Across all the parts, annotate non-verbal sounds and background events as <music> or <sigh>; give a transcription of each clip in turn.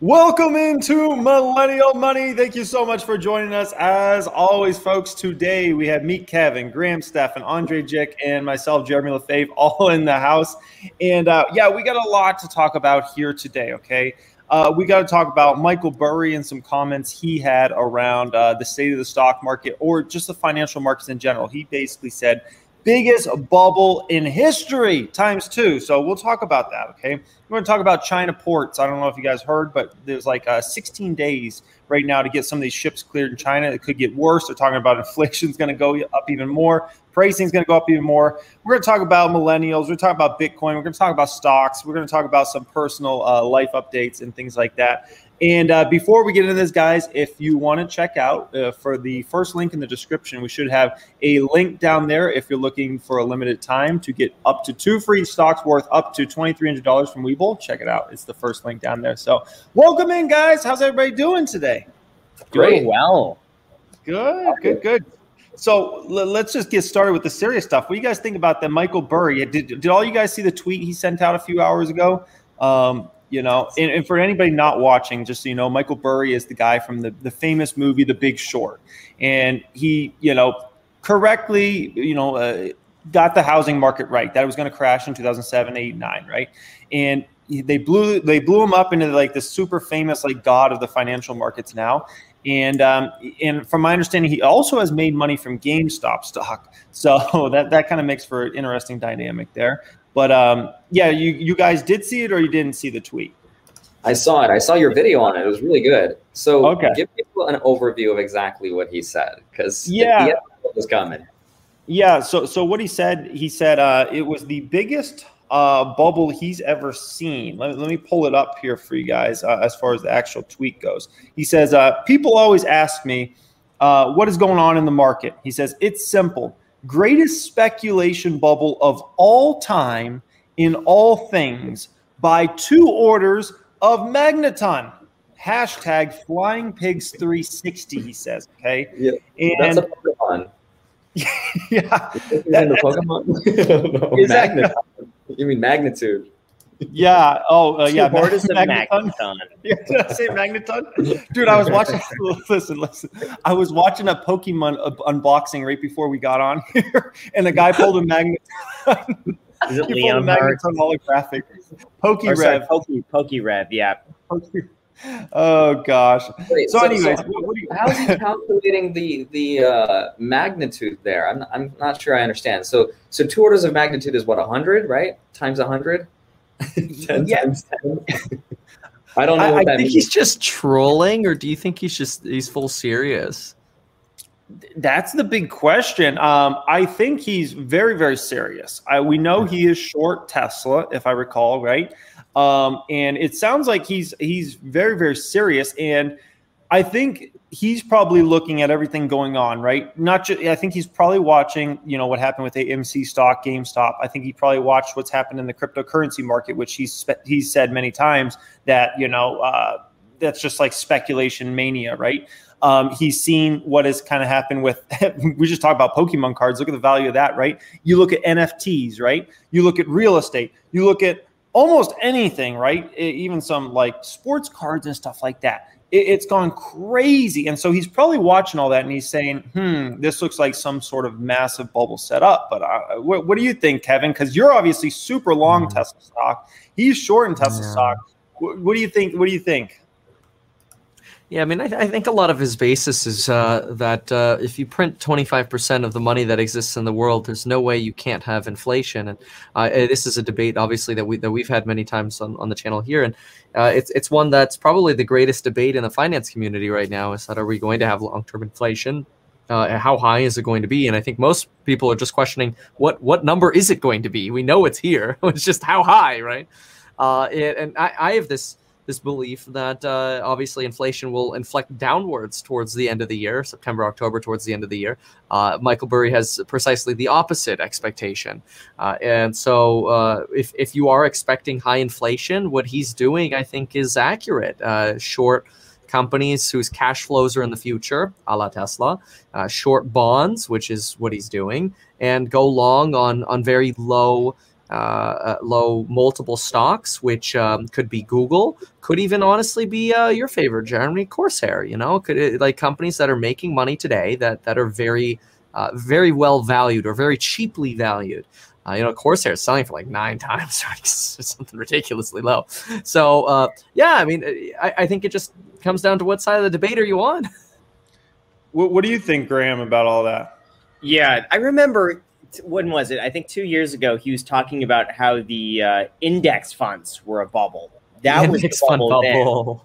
Welcome into Millennial Money. Thank you so much for joining us. As always, folks, today we have Meet Kevin, Graham Stephan, Andrei Jikh, and myself, Jeremy Lefebvre, <laughs> all in the house. And uh, yeah, we got a lot to talk about here today, okay? Uh, we got to talk about Michael Burry and some comments he had around uh, the state of the stock market or just the financial markets in general. He basically said, biggest bubble in history times two. So we'll talk about that. Okay. We're going to talk about China ports. I don't know if you guys heard, but there's like uh, 16 days right now to get some of these ships cleared in China. It could get worse. They're talking about <laughs> inflation is going to go up even more. Pricing is going to go up even more. We're going to talk about millennials. We're going to talk about Bitcoin. We're going to talk about stocks. We're going to talk about some personal uh, life updates and things like that. And uh, before we get into this, guys, if you want to check out uh, for the first link in the description, we should have a link down there if you're looking for a limited time to get up to two free stocks worth up to $2,300 from Webull. Check it out. It's the first link down there. So, welcome in, guys. How's everybody doing today? Great. Doing well. Good, good, good. So let's just get started with the serious stuff. What do you guys think about the Michael Burry? Did, did all you guys see the tweet he sent out a few hours ago? Um, you know, and, and, for anybody not watching, just so you know, Michael Burry is the guy from the, the famous movie The Big Short. And he, you know, correctly, you know, uh, got the housing market right. That it was going to crash in 2007, 8, 9, right? And they blew they blew him up into like this super famous like god of the financial markets now. And um, and from my understanding, he also has made money from GameStop stock. <laughs> So that that kind of makes for an interesting dynamic there. But um, yeah, you you guys did see it or you didn't see the tweet? I saw it. I saw your video on it. It was really good. So okay. give people an overview of exactly what he said, because yeah, it was coming. Yeah. So so what he said, he said uh, it was the biggest uh, bubble he's ever seen. Let, let me pull it up here for you guys uh, as far as the actual tweet goes. He says, uh, People always ask me, uh, what is going on in the market? He says, It's simple greatest speculation bubble of all time in all things by two orders of Magneton. Hashtag Flying Pigs 360, he says. Okay. Yeah. And that's a Pokemon. <laughs> yeah. <laughs> That, the Pokemon? no, Magneton. You mean magnitude? Yeah. Oh, uh, yeah. What is the magneton? magneton? <laughs> Yeah, did I say magneton? Dude, I was watching. <laughs> listen, listen. I was watching a Pokemon unboxing right before we got on <laughs> here, and the guy pulled a magneton. Is it Leon Magneton holographic? Pokerev. Poke, Pokerev. Yeah. Oh gosh. Wait, so, so, anyways, so how is he calculating the the uh, magnitude there? I'm I'm not sure I understand. So so two orders of magnitude is what hundred, right? Times hundred. <laughs> 10 yeah. times 10. <laughs> I don't know. I, I think means. he's just trolling, or do you think he's just he's full serious? That's the big question. Um, I think he's very, very serious. I, we know he is short Tesla, if I recall, right? Um, and it sounds like he's he's very, very serious. And I think he's probably looking at everything going on, right? Not just, I think he's probably watching, you know, what happened with AMC stock, GameStop. I think he probably watched what's happened in the cryptocurrency market, which he's he's said many times that you know uh, that's just like speculation mania, right? Um, he's seen what has kind of happened with. <laughs> we just talked about Pokemon cards. Look at the value of that, right? You look at NFTs, right? You look at real estate. You look at almost anything, right? Even some like sports cards and stuff like that it, has gone crazy. And so he's probably watching all that and he's saying, hmm, this looks like some sort of massive bubble set up. But uh, what, what, do you think, Kevin? Because you're obviously super long mm-hmm. Tesla stock. He's short in Tesla yeah. stock. What, what do you think? What do you think? Yeah, I mean, I, th- I, think a lot of his basis is uh, that uh, if you print 25% of the money that exists in the world, there's no way you can't have inflation. And uh, this is a debate, obviously, that we that we've had many times on, on the channel here, and uh, it's it's one that's probably the greatest debate in the finance community right now. Is that are we going to have long term inflation? Uh, how high is it going to be? And I think most people are just questioning what what number is it going to be? We know it's here. <laughs> it's just how high, right? Uh, it, and I, I have this this belief that uh, obviously inflation will inflect downwards towards the end of the year, September, October, towards the end of the year. Uh, Michael Burry has precisely the opposite expectation. Uh, and so uh, if, if you are expecting high inflation, what he's doing, I think, is accurate. Uh, short companies whose cash flows are in the future, a la Tesla, uh, short bonds, which is what he's doing, and go long on, on very low uh, uh, low multiple stocks, which um, could be Google, could even honestly be uh, your favorite, Jeremy Corsair. You know, could like companies that are making money today that that are very uh, very well valued or very cheaply valued. Uh, you know, Corsair is selling for like nine <laughs> times, or <laughs> something ridiculously low. So, uh, yeah, I mean, I, I, think it just comes down to what side of the debate are you on. <laughs> What, what do you think, Graham, about all that? Yeah, I remember when was it? I think two years ago, he was talking about how the uh, index funds were a bubble. That was the bubble, bubble.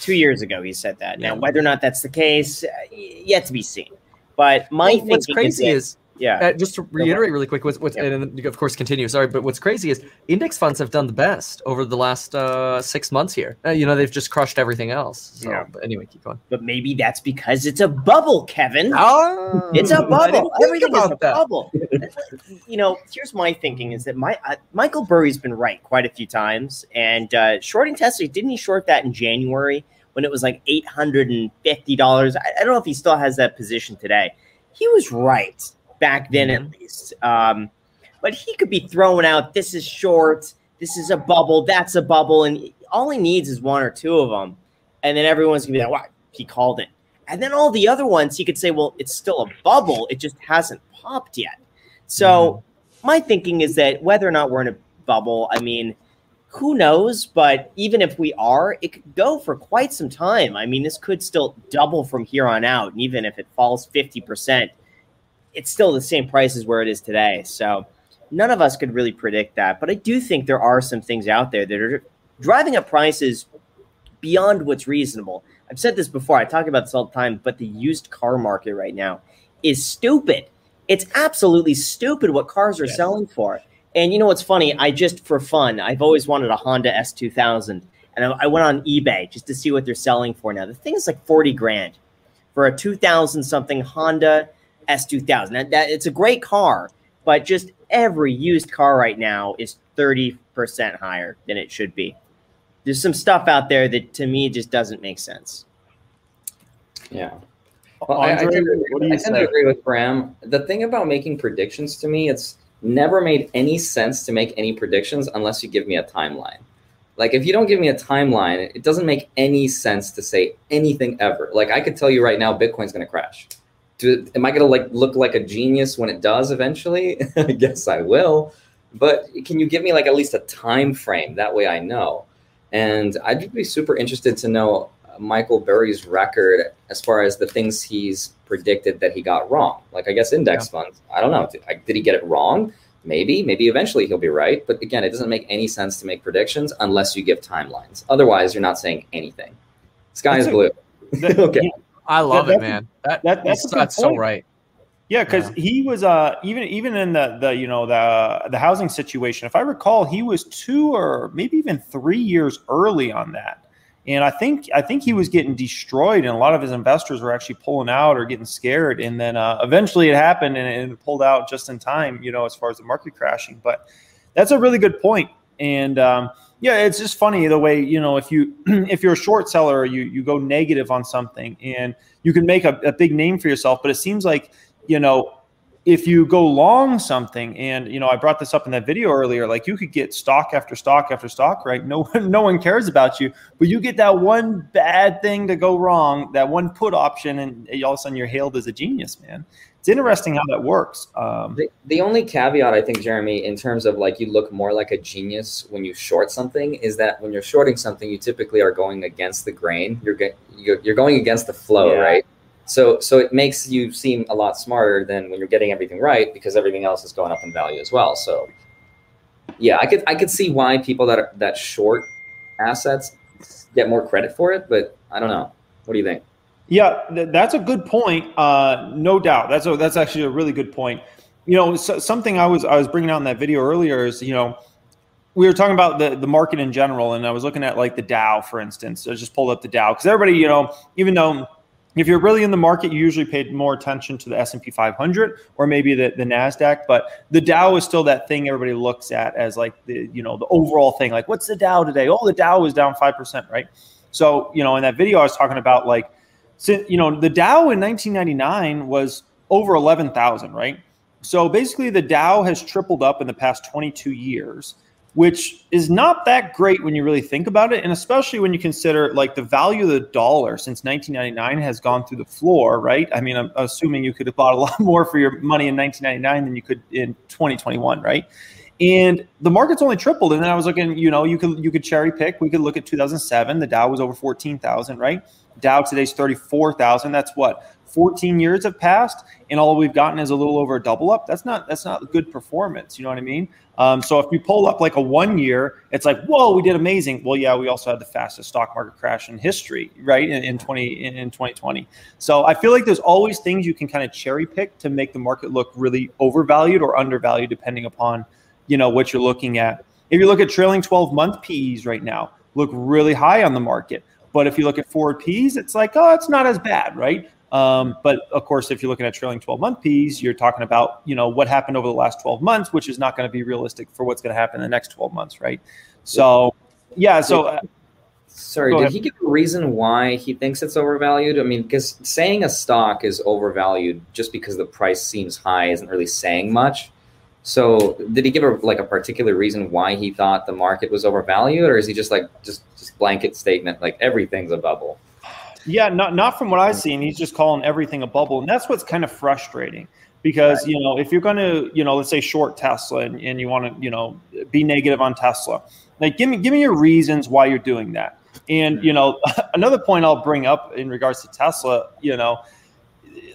Two years ago, he said that. Now, whether or not that's the case, uh, yet to be seen. But my well, what's crazy is, is yeah. Uh, just to reiterate really quick, what's, what's yeah. and of course continue. Sorry, but what's crazy is index funds have done the best over the last uh, six months here. Uh, you know, they've just crushed everything else. So, yeah. But anyway, keep going. But maybe that's because it's a bubble, Kevin. Oh, it's a bubble. Everything is a that. bubble. you know, here's my thinking: is that my uh, Michael Burry's been right quite a few times, and uh, shorting Tesla didn't he short that in January when it was like eight hundred and fifty dollars? I, I don't know if he still has that position today. He was right back then mm-hmm. at least. Um, but he could be throwing out this is short, this is a bubble, that's a bubble, and all he needs is one or two of them, and then everyone's gonna be like, "Wow, he called it." And then all the other ones, he could say, "Well, it's still a bubble; it just hasn't popped yet." So mm-hmm. my thinking is that whether or not we're in a bubble, I mean, who knows? But even if we are, it could go for quite some time. I mean, this could still double from here on out, and even if it falls fifty percent it's still the same price as where it is today. So none of us could really predict that. But I do think there are some things out there that are driving up prices beyond what's reasonable. I've said this before, I talk about this all the time, but the used car market right now is stupid. It's absolutely stupid what cars are yes. selling for. And you know what's funny? I just, for fun, I've always wanted a Honda S2000. And I went on eBay just to see what they're selling for now. The thing is like 40 grand for a 2000 something Honda S2000. That, that, it's a great car, but just every used car right now is 30% higher than it should be. There's some stuff out there that to me just doesn't make sense. Yeah. Well, Andre, I, I, tend, to, I tend to agree with Graham. The thing about making predictions to me, it's never made any sense to make any predictions unless you give me a timeline. Like if you don't give me a timeline, it doesn't make any sense to say anything ever. Like I could tell you right now, Bitcoin's going to crash do, am I going to like look like a genius when it does eventually? <laughs> I guess I will. But can you give me like at least a time frame? That way I know. And I'd be super interested to know uh, Michael Burry's record as far as the things he's predicted that he got wrong. Like I guess index yeah. funds. I don't know. Did, did he get it wrong? Maybe. Maybe eventually he'll be right. But again, it doesn't make any sense to make predictions unless you give timelines. Otherwise, you're not saying anything. Sky That's is blue. <laughs> <laughs> okay. I love that, it, man. That, that that's, that's so right. Yeah, because yeah. he was uh, even even in the the you know the the housing situation. If I recall, he was two or maybe even three years early on that, and I think I think he was getting destroyed, and a lot of his investors were actually pulling out or getting scared. And then uh, eventually it happened, and it pulled out just in time, you know, as far as the market crashing. But that's a really good point. point, and um, yeah, it's just funny the way you know if you <clears throat> if you're a short seller, you you go negative on something, and you can make a, a big name for yourself. But it seems like you know if you go long something, and you know I brought this up in that video earlier, like you could get stock after stock after stock, right? No <laughs> no one cares about you, but you get that one bad thing to go wrong, that one put option, and all of a sudden you're hailed as a genius, man it's interesting how that works. Um, the, the only caveat I think, Jeremy, in terms of like you look more like a genius when you short something, is that when you're shorting something, you typically are going against the grain. You're you're, you're going against the flow, yeah. right? So so it makes you seem a lot smarter than when you're getting everything right because everything else is going up in value as well. So yeah, I could I could see why people that are, that short assets get more credit for it, but I don't know. What do you think? Yeah, th- that's a good point. Uh, no doubt. That's a, that's actually a really good point. You know, so, something I was I was bringing out in that video earlier is you know we were talking about the the market in general, and I was looking at like the Dow, for instance. I just pulled up the Dow because everybody, you know, even though if you're really in the market, you usually pay more attention to the S&P 500 or maybe the, the Nasdaq. But the Dow is still that thing everybody looks at as like the you know the overall thing. Like, what's the Dow today? Oh, the Dow is down five percent, right? So you know, in that video, I was talking about like, you know, the Dow in 1999 was over 11,000, right? So basically, the Dow has tripled up in the past 22 years which is not that great when you really think about it. And especially when you consider like the value of the dollar since 1999 has gone through the floor, right? I mean, I'm assuming you could have bought a <laughs> lot more for your money in 1999 than you could in 2021, right? And the market's only tripled. And then I was looking, you know, you could you could cherry pick. We could look at 2007. The Dow was over 14,000, right? Dow today's 34,000. That's what 14 years have passed and all we've gotten is a little over a double up? That's not that's not good performance you know what i mean? Um, so if you pull up like a one year it's like whoa we did amazing. Well yeah we also had the fastest stock market crash in history right in, in 20 in, in 2020 so i feel like there's always things you can kind of cherry pick to make the market look really overvalued or undervalued depending upon you know what you're looking at. If you look at trailing 12 month pe's right now look really high on the market but if you look at forward P's, it's like, oh, it's not as bad, right? Um, but of course, if you're looking at trailing 12 month P's, you're talking about, you know, what happened over the last 12 months, which is not going to be realistic for what's going to happen in the next 12 months, right? So, yeah. So, uh, sorry, did ahead. he give a reason why he thinks it's overvalued? I mean, because saying a stock is overvalued just because the price seems high isn't really saying much. So, did he give a like a particular reason why he thought the market was overvalued, or is he just like just just blanket statement like everything's a bubble? Yeah, not not from what I've seen. He's just calling everything a bubble, and that's what's kind of frustrating because you know if you're going to you know let's say short Tesla and, and you want to you know be negative on Tesla, like give me give me your reasons why you're doing that. And you know <laughs> another point I'll bring up in regards to Tesla, you know,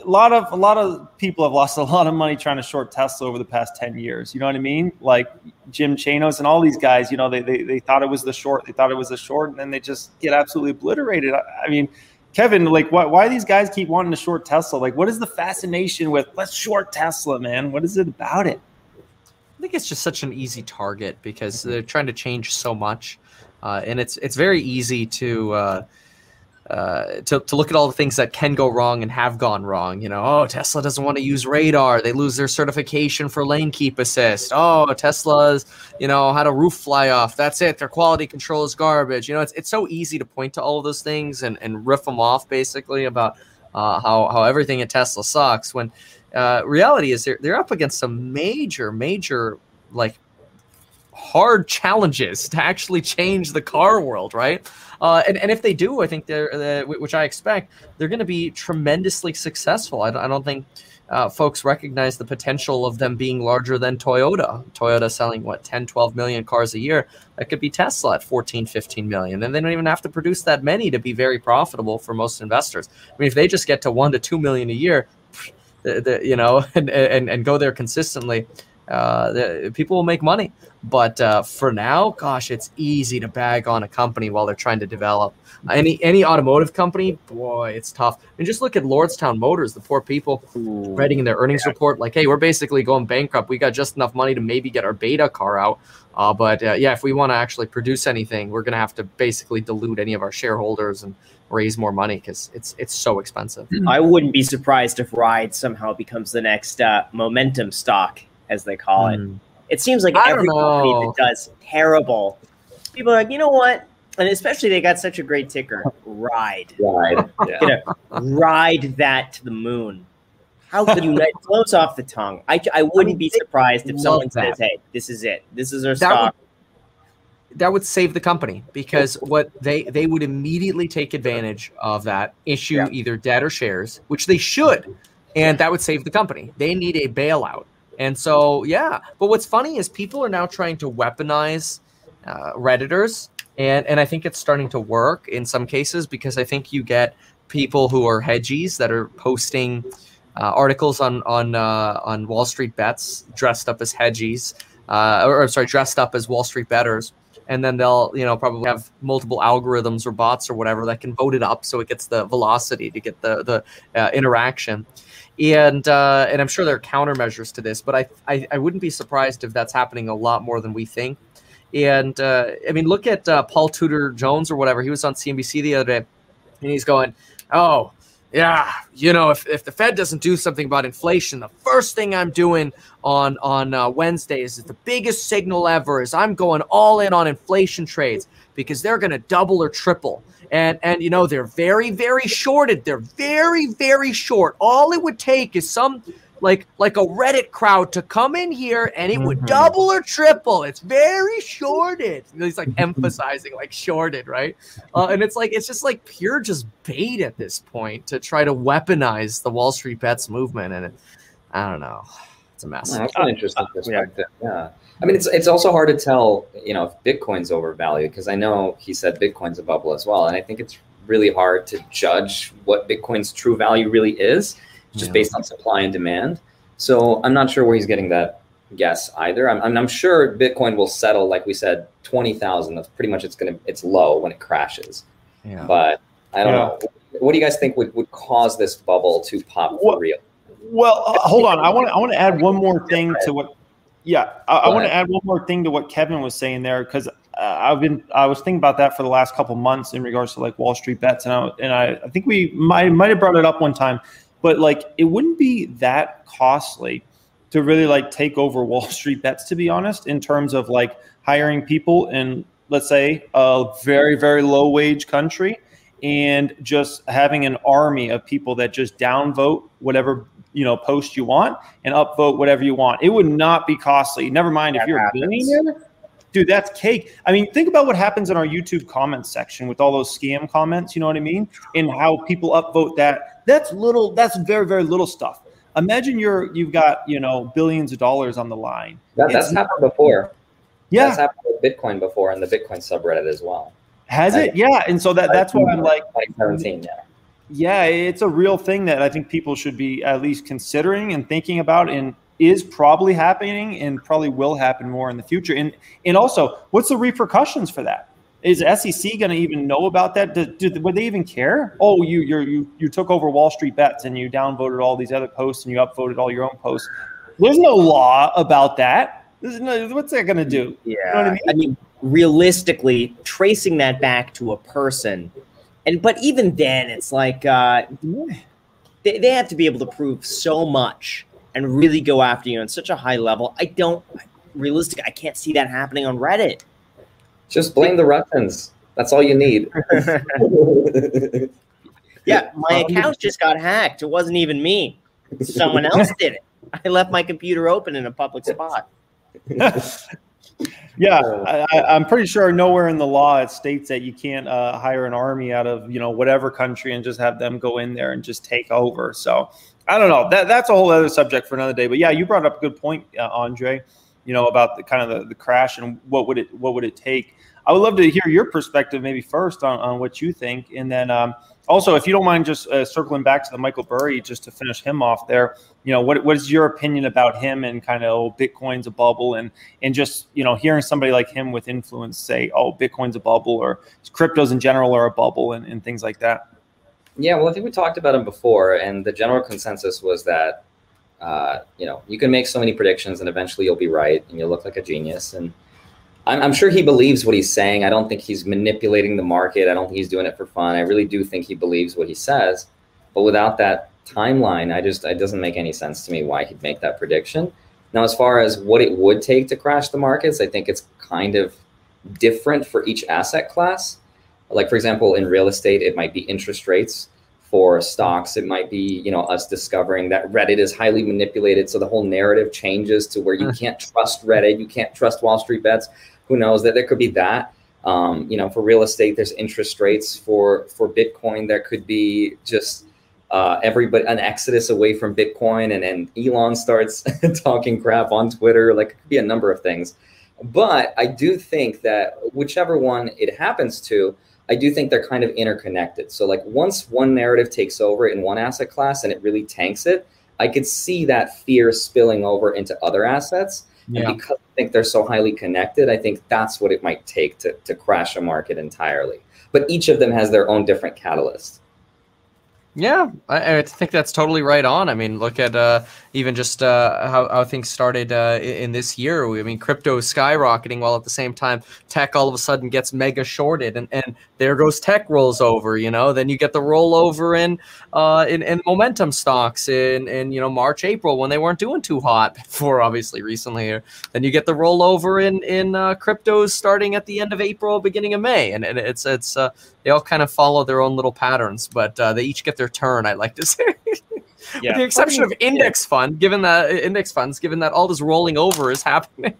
a lot of a lot of people have lost a lot of money trying to short Tesla over the past 10 years. You know what I mean? Like Jim Chanos and all these guys, you know, they, they, they thought it was the short, they thought it was the short, and then they just get absolutely obliterated. I, I mean, Kevin, like, why, why these guys keep wanting to short Tesla? Like, what is the fascination with let's short Tesla, man? What is it about it? I think it's just such an easy target because they're trying to change so much, uh, and it's it's very easy to. Uh, uh, to, to look at all the things that can go wrong and have gone wrong. You know, oh, Tesla doesn't want to use radar. They lose their certification for lane keep assist. Oh, Tesla's, you know, had a roof fly off. That's it. Their quality control is garbage. You know, it's, it's so easy to point to all of those things and, and riff them off basically about uh, how, how everything at Tesla sucks when uh, reality is they're, they're up against some major, major like hard challenges to actually change the car world, right? Uh, and, and if they do, I think they're, uh, which I expect, they're going to be tremendously successful. I, I don't think uh, folks recognize the potential of them being larger than Toyota. Toyota selling what 10, 12 million cars a year. That could be Tesla at 14, 15 million. And they don't even have to produce that many to be very profitable for most investors. I mean, if they just get to one to two million a year, the, the, you know, <laughs> and, and, and go there consistently, uh, people will make money. But uh, for now, gosh, it's easy to bag on a company while they're trying to develop. Any any automotive company, boy, it's tough. And just look at Lordstown Motors, the poor people Ooh, writing in their earnings yeah. report, like, "Hey, we're basically going bankrupt. We got just enough money to maybe get our beta car out, uh, but uh, yeah, if we want to actually produce anything, we're going to have to basically dilute any of our shareholders and raise more money because it's it's so expensive." I wouldn't be surprised if Ride somehow becomes the next uh, momentum stock as they call mm. it. Hmm. It seems like every company that does terrible, people are like, you know what? And especially they got such a great ticker, ride, <laughs> ride, yeah. ride that to the moon. How could you? it flows <laughs> off the tongue. I, I wouldn't I mean, be surprised if someone that. says, "Hey, this is it. This is our that stock." Would, that would save the company because what they they would immediately take advantage of that issue yeah. either debt or shares, which they should, and that would save the company. They need a bailout and so, yeah. But what's funny is people are now trying to weaponize uh, Redditors. And, and I think it's starting to work in some cases because I think you get people who are hedgies that are posting uh, articles on on uh, on Wall Street bets dressed up as hedgies, uh, or, or sorry, dressed up as Wall Street betters, and then they'll you know probably have multiple algorithms or bots or whatever that can vote it up so it gets the velocity to get the the uh, interaction and uh, and I'm sure there are countermeasures to this, but I, I, I wouldn't be surprised if that's happening a lot more than we think. And uh, I mean, look at uh, Paul Tudor Jones or whatever. He was on CNBC the other day, and he's going, "Oh, yeah, you know, if, if the Fed doesn't do something about inflation, the first thing I'm doing on on uh, Wednesdays is the biggest signal ever is I'm going all in on inflation trades because they're going to double or triple. And and you know they're very very shorted. They're very very short. All it would take is some like like a Reddit crowd to come in here and it would mm-hmm. double or triple. It's very shorted. He's like <laughs> emphasizing like shorted, right? Uh, and it's like it's just like pure just bait at this point to try to weaponize the Wall Street bets movement. And it, I don't know, it's a mess. that's an interesting perspective. yeah. yeah. I mean, it's it's also hard to tell, you know, if Bitcoin's overvalued because I know he said Bitcoin's a bubble as well, and I think it's really hard to judge what Bitcoin's true value really is just yeah. based on supply and demand. So I'm not sure where he's getting that guess either. I'm, I'm, sure Bitcoin will settle, like we said, twenty thousand. That's pretty much it's gonna it's low when it crashes. Yeah. But I don't yeah. know. What do you guys think would, would cause this bubble to pop for real? Well, uh, hold on. I want I want to add one more thing to what. Yeah, I, I want to add one more thing to what Kevin was saying there because uh, I've been I was thinking about that for the last couple months in regards to like Wall Street bets, and I and I, I think we might might have brought it up one time but like it wouldn't be that costly to really like take over <laughs> Wall Street bets, to be honest, in terms of like hiring people in, let's say, a very, very low wage country and just having an army of people that just downvote whatever you know post you want and upvote whatever you want. It would not be costly. Never mind that if you're happens. a billionaire dude, that's cake. I mean, think about what happens in our YouTube comments section with all those scam comments. You know what I mean? And how people upvote that. That's little. That's very very little stuff. Imagine you're you've got you know billions of dollars on the line. That, that's it's, happened before. Yeah, that's happened with Bitcoin before and the Bitcoin subreddit as well. Has it? Yeah, and so that that's why I'm like 2017. Yeah. Yeah, it's a real thing that I think people should be at least considering and thinking about. And is probably happening and probably will happen more in the future. And and also, what's the repercussions for that? Is SEC going to even know about that? Do, do, would they even care? Oh, you you you took over Wall Street bets and you downvoted all these other posts and you upvoted all your own posts. There's no law about that. No, what's that going to do? Yeah, you know I, mean? I mean, realistically, tracing that back to a person, and but even then, it's like uh, they, they have to be able to prove so much and really go after you on such a high level. I don't realistic. I can't see that happening on Reddit. Just blame the Russians. That's all you need. <laughs> yeah, my um, account just got hacked. It wasn't even me. Someone else <laughs> did it. I left my computer open in a public spot. <laughs> yeah, I, am pretty sure nowhere in the law it states that you can't uh, hire an army out of you know whatever country and just have them go in there and just take over. So I don't know. That that's a whole other subject for another day. But yeah, you brought up a good point, uh, Andre. You know about the kind of the, the crash and what would it what would it take. I would love to hear your perspective, maybe first on, on what you think, and then um, also if you don't mind just uh, circling back to the Michael Burry just to finish him off there. You know what what is your opinion about him and kind of oh, Bitcoin's a bubble and and just you know hearing somebody like him with influence say oh Bitcoin's a bubble or cryptos in general are a bubble and, and things like that. Yeah, well, I think we talked about him before, and the general consensus was that uh, you know you can make so many predictions, and eventually you'll be right, and you'll look like a genius. And I'm, I'm sure he believes what he's saying. I don't think he's manipulating the market. I don't think he's doing it for fun. I really do think he believes what he says. But without that timeline, I just it doesn't make any sense to me why he'd make that prediction. Now, as far as what it would take to crash the markets, I think it's kind of different for each asset class. Like for example, in real estate, it might be interest rates. For stocks, it might be you know us discovering that Reddit is highly manipulated, so the whole narrative changes to where you can't trust Reddit, you can't trust Wall Street bets. Who knows that there could be that. Um, you know, for real estate, there's interest rates. For for Bitcoin, there could be just uh, everybody an exodus away from Bitcoin, and then Elon starts <laughs> talking crap on Twitter. Like it could be a number of things. But I do think that whichever one it happens to, I do think they're kind of interconnected. So like once one narrative takes over in one asset class and it really tanks it, I could see that fear spilling over into other assets. Yeah. And because I think they're so highly connected, I think that's what it might take to, to crash a market entirely. But each of them has their own different catalyst. Yeah, I, I, think that's totally right on. I mean, look at uh, even just uh, how, how things started uh, in this year. I mean, crypto is skyrocketing while at the same time tech all of a sudden gets mega shorted, and, and there goes tech rolls over. You know, then you get the rollover in uh, in, in momentum stocks in in you know March April when they weren't doing too hot <laughs> before, obviously recently. Then you get the rollover in in uh, cryptos starting at the end of April, beginning of May, and, and it's it's uh, they all kind of follow their own little patterns, but uh, they each get their turn. I like to <laughs> say. Yeah. With the exception of index yeah. fund, given that uh, index funds, given that all this rolling over is <laughs> happening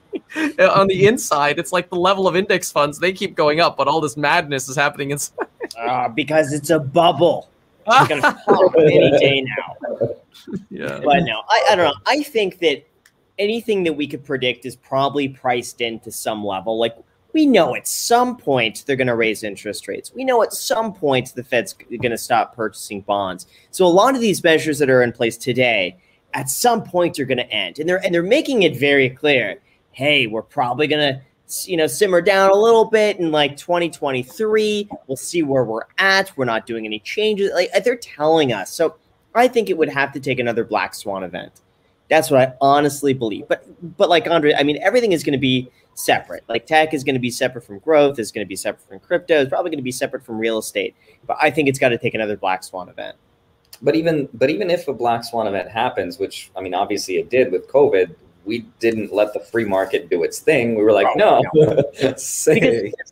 on the <laughs> inside, it's like the level of index funds they keep going up, but all this madness is happening inside. uh, because it's a bubble. It's gonna pop any day now. Yeah, but no, I, I don't know. I think that anything that we could predict is probably priced into some level. Like we know at some point they're going to raise interest rates. We know at some point the Fed's going to stop purchasing bonds. So a lot of these measures that are in place today, at some point, are going to end, and they're and they're making it very clear. Hey, we're probably going to you know simmer down a little bit in like 2023. We'll see where we're at. We're not doing any changes. Like uh, they're telling us. So I think it would have to take another black swan event. That's what I honestly believe. But but like Andre, I mean, everything is going to be separate. Like tech is going to be separate from growth, is going to be separate from crypto, is probably going to be separate from real estate. But I think it's got to take another black swan event. But even but even if a black swan event happens, which I mean obviously it did with COVID, we didn't let the free market do its thing. We were like, oh, no, <laughs> because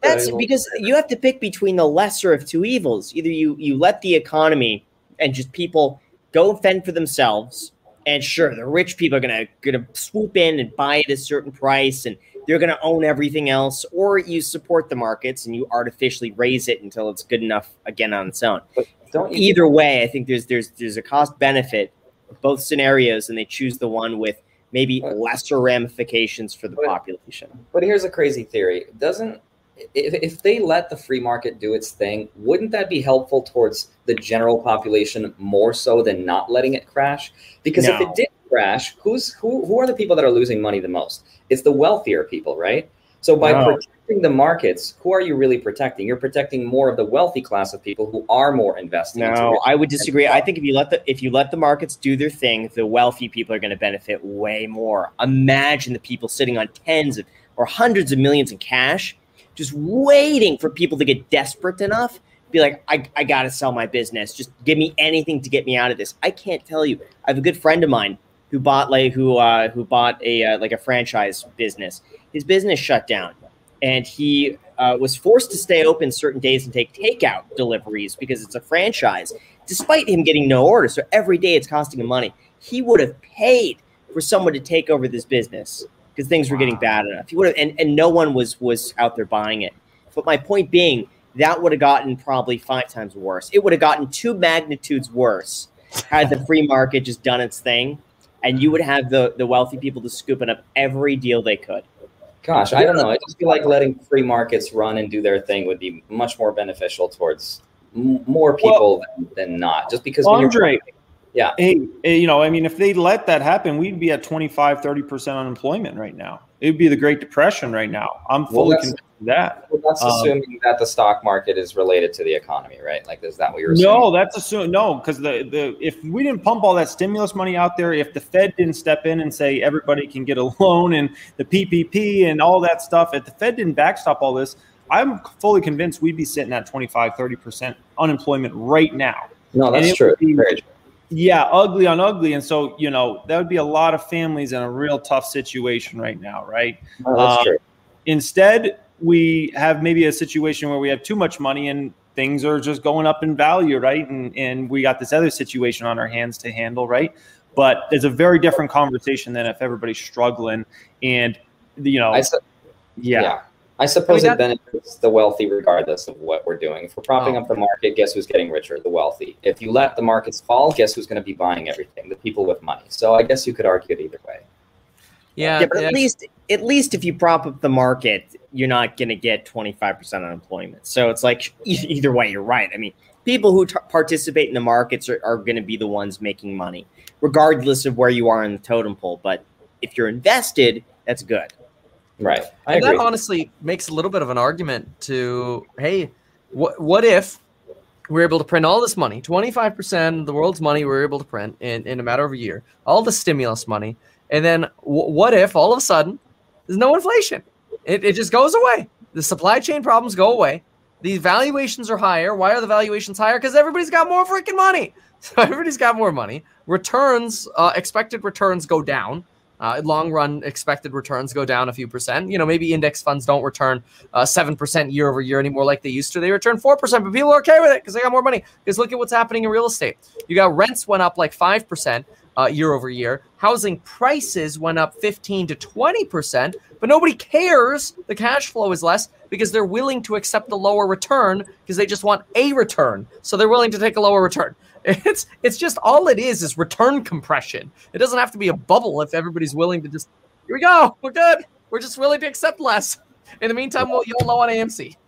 that's because you have to pick between the lesser of two evils. Either you you let the economy and just people go fend for themselves, and sure, the rich people are gonna gonna swoop in and buy at a certain price and they're going to own everything else, or you support the markets and you artificially raise it until it's good enough again on its own. Either way, I think there's there's there's a cost benefit of both scenarios, and they choose the one with maybe lesser ramifications for the but, population. But here's a crazy theory: doesn't if, if they let the free market do its thing, wouldn't that be helpful towards the general population more so than not letting it crash? Because no. if it did crash, who's who? Who are the people that are losing money the most? It's the wealthier people, right? So by wow. protecting the markets, who are you really protecting? You're protecting more of the wealthy class of people who are more invested. No, I would disagree. I think if you let the if you let the markets do their thing, the wealthy people are going to benefit way more. Imagine the people sitting on tens of or hundreds of millions in cash, just waiting for people to get desperate enough be like, I, I got to sell my business. Just give me anything to get me out of this. I can't tell you. I have a good friend of mine who bought like who uh, who bought a uh, like a franchise business. His business shut down, and he uh, was forced to stay open certain days and take takeout deliveries because it's a franchise. Despite him getting no orders, so every day it's costing him money. He would have paid for someone to take over this business because things were getting bad enough. He would have, and, and no one was was out there buying it. But my point being, that would have gotten probably five times worse. It would have gotten two magnitudes worse had the free market just done its thing and you would have the the wealthy people just scooping up every deal they could. Gosh, I don't know. I just feel like letting free markets run and do their thing would be much more beneficial towards m- more people well, than, than, not. Just because Andre, yeah, hey, you know, I mean, if they let that happen, we'd be at 25, 30 percent unemployment right now. It would be the Great Depression right now. I'm fully well, that. Well, that's um, assuming that the stock market is related to the economy, right? Like, is that what you're assuming? No, that's assuming no, because the the if we didn't pump all that stimulus money out there, if the Fed didn't step in and say everybody can get a <laughs> loan and the PPP and all that stuff, if the Fed didn't backstop all this, I'm fully convinced we'd be sitting at 25, 30 percent unemployment right now. No, that's true. Be, Very true. Yeah, ugly on ugly, and so you know that would be a lot of families in a real tough situation right now, right? Oh, that's um, true. Instead, we have maybe a situation where we have too much money and things are just going up in value, right? And and we got this other situation on our hands to handle, right? But it's a very different conversation than if everybody's struggling and you know, I su- yeah. yeah. I suppose I mean, it benefits the wealthy regardless of what we're doing. If we're propping oh. up the market, guess who's getting richer? The wealthy. If you let the markets fall, guess who's going to be buying everything? The people with money. So I guess you could argue it either way. Yeah, yeah but at least at least if you prop up the market, you're not going to get 25% unemployment. So it's like either way, you're right. I mean, people who t- participate in the markets are, are going to be the ones making money, regardless of where you are in the totem pole. But if you're invested, that's good. Right. I and agree. that honestly makes a little bit of an argument to hey, what what if we're able to print all this money 25% of the world's money we are able to print in, in a matter of a year all the stimulus money and then w- what if all of a sudden there's no inflation? It, it just goes away. The supply chain problems go away. The valuations are higher. Why are the valuations higher? Because everybody's got more freaking money. <laughs> So everybody's got more money. Returns uh, expected returns go down uh, long run expected returns go down a few percent. You know, maybe index funds don't return uh, seven uh, percent year over year anymore like they used to. They return four percent, but people are okay with it because they got more money. Because look at what's happening in real estate. You got rents went up like five percent uh, year over year. Housing prices went up fifteen to twenty percent, but nobody cares. The cash flow is less because they're willing to accept the lower return because they just want a return. So they're willing to take a lower return. It's it's just all it is is return compression. It doesn't have to be a bubble if everybody's willing to just here we go, we're good. We're just willing to accept less. In the meantime, we'll you'll know on AMC. <laughs>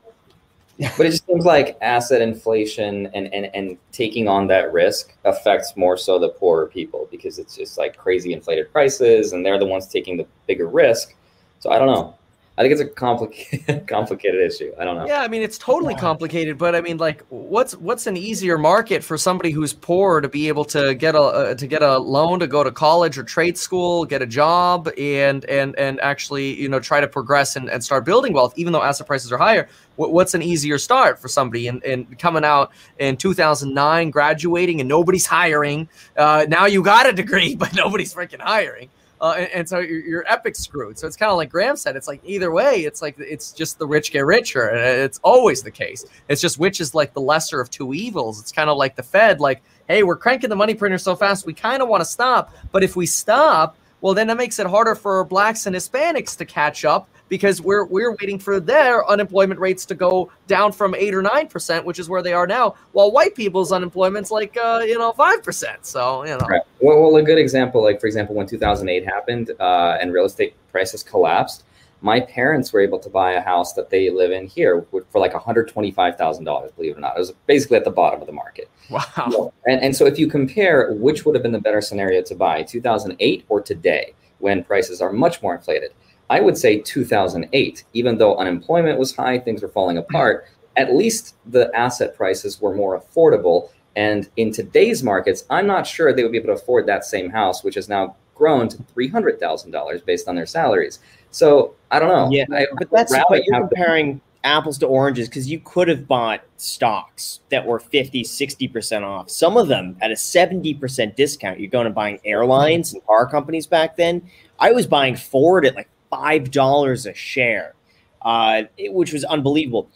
But it just seems like asset inflation and, and, and taking on that risk affects more so the poorer people because it's just like crazy inflated prices and they're the ones taking the bigger risk. So I don't know. I think it's a complicated <laughs> complicated issue. I don't know. Yeah, I mean it's totally complicated, but I mean like what's what's an easier market for somebody who's poor to be able to get a uh, to get a loan to go to college or trade school, get a job and and and actually, you know, try to progress and, and start building wealth even though asset prices are higher. What's an easier start for somebody and, and coming out in 2009 graduating and nobody's hiring. Uh, now you got a degree <laughs> but nobody's freaking hiring uh, and, and, so you're, you're, epic screwed. So it's kind of like Graham said. It's like either way, it's like it's just the rich get richer, and it's always the case. It's just which is like the lesser of two evils. It's kind of like the Fed, like, hey, we're cranking the money printer so fast, we kind of want to stop, but if we stop, well, then that makes it harder for blacks and Hispanics to catch up because we're we're waiting for their unemployment rates to go down from eight or nine percent, which is where they are now, while white people's unemployment's like uh, you know five percent. So you know. Right. Well, well, a good example, like for example, when 2008 happened uh, and real estate prices collapsed, my parents were able to buy a house that they live in here for like $125,000, believe it or not. It was basically at the bottom of the market. Wow. And, and so if you compare which would have been the better scenario to buy, 2008 or today, when prices are much more inflated, I would say 2008, even though unemployment was high, things were falling apart, at least the asset prices were more affordable. And in today's markets, I'm not sure they would be able to afford that same house, which has now grown to $300,000 based on their salaries. So I don't know. Yeah, I, but that's but you're comparing apples to oranges because you could have bought stocks that were 50, 60% off. Some of them at a 70% discount. You're going to buying airlines and car companies back then. I was buying Ford at like five dollars a share, uh, which was unbelievable.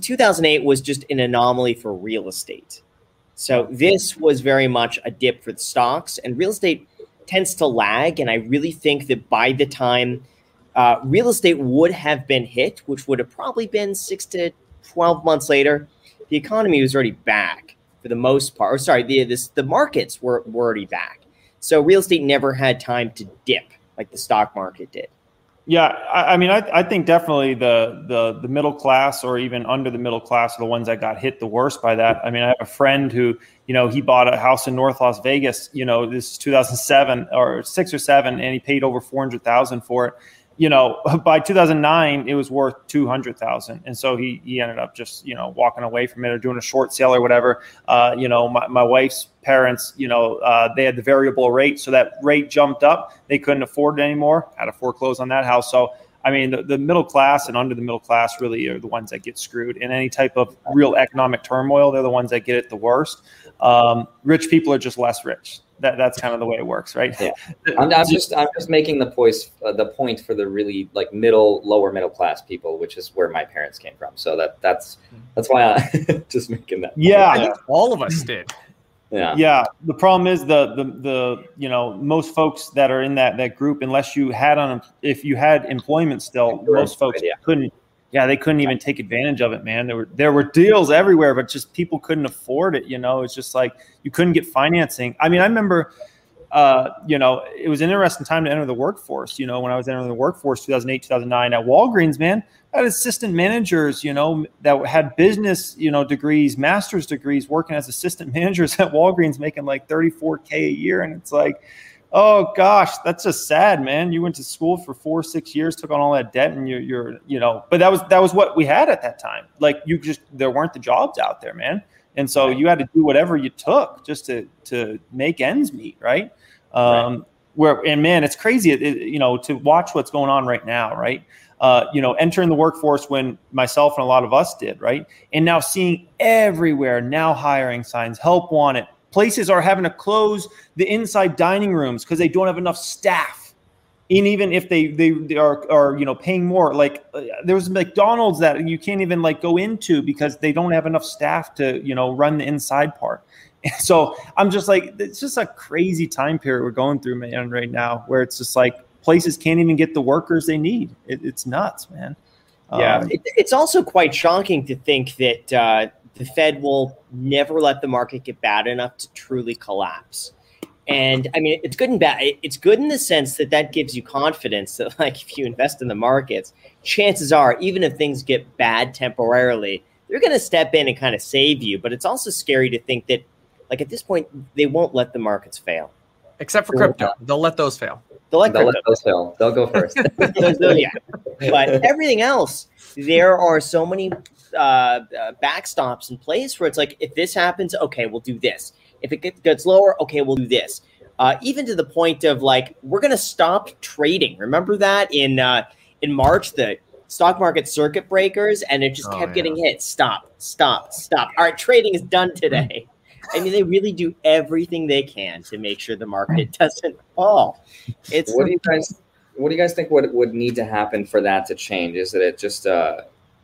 2008 was just an anomaly for real estate. So this was very much a dip for the stocks, and real estate tends to lag. And I really think that by the time uh, real estate would have been hit, which would have probably been six to 12 months later, the economy was already back for the most part. Or sorry, the, this, the markets were, were already back. So real estate never had time to dip like the stock market did. Yeah, I, I mean, I, I, think definitely the, the the middle class or even under the middle class are the ones that got hit the worst by that. I mean, I have a friend who, you know, he bought a house in North Las Vegas. You know, this is 2007 or six or seven, and he paid over 400,000 for it you know, <laughs> by 2009, it was worth 200,000. And so he, he ended up just, you know, walking away from it or doing a short sale or whatever. Uh, you know, my, my wife's parents, you know, uh, they had the variable rate. So that rate jumped up. They couldn't afford it anymore, had to foreclose on that house. So, I mean, the, the middle class and under the middle class really are the ones that get screwed. In any type of real economic turmoil, they're the ones that get it the worst. Um, rich people are just less rich that, that's kind of the way it works, right? Yeah, <laughs> I'm, I'm just I'm just making the point uh, the point for the really like middle lower middle class people, which is where my parents came from. So that that's that's why I <laughs> just making that. Yeah, all of us did. Yeah. Yeah. The problem is the the the you know most folks that are in that that group, unless you had on if you had employment still, most folks yeah. couldn't yeah, they couldn't even take advantage of it, man. There were there were deals everywhere, but just people couldn't afford it. You know, it's just like you couldn't get financing. I mean, I remember, uh, you know, it was an interesting time to enter the workforce. You know, when I was entering the workforce, 2008, 2009 at Walgreens, man, I had assistant managers, you know, that had business, you know, degrees, master's degrees, working as assistant <laughs> managers at Walgreens, making like 34k a year, and it's like Oh gosh, that's just sad, man. You went to school for four, six years, took on all that debt, and you're, you're, you know. But that was that was what we had at that time. Like you just there weren't the jobs out there, man. and so you had to do whatever you took just to to make ends meet, right? Um, right. Where and man, it's crazy, it, you know, to watch what's going on right now, right? Uh, you know, entering the workforce when myself and a lot of us did, right? And now seeing everywhere now hiring signs, help wanted. Places are having to close the inside dining rooms because they don't have enough staff. And even if they they, they are are you know paying more like uh, there's mcdonald's that you can't even like go into because they don't have enough staff to you know run the inside part. And <laughs> so i'm just like it's just a crazy time period we're going through man right now where it's just like places can't even get the workers they need. It, it's nuts man. Yeah. Um, it, it's also quite shocking to think that uh, the fed will never let the market get bad enough to truly collapse and I mean, it's good and bad. It's good in the sense that that gives you confidence that, like, if you invest in the markets, chances are, even if things get bad temporarily, they're going to step in and kind of save you. But it's also scary to think that, like, at this point, they won't let the markets fail. Except for crypto. They'll uh, let those fail. They'll let, They'll let those fail. They'll go first. <laughs> yeah. <laughs> But everything else, there are so many uh, uh, backstops in place where it's like, if this happens, okay, we'll do this if it gets lower, okay, we'll do this. Uh, even to the point of like, we're going to stop trading. Remember that in uh, in March, the stock market circuit breakers, and it just oh, kept yeah. getting hit. Stop, stop, stop. All right, trading is done today. I mean, they really do everything they can to make sure the market doesn't fall. It's what do you guys what do you guys think would would need to happen for that to change? Is it just uh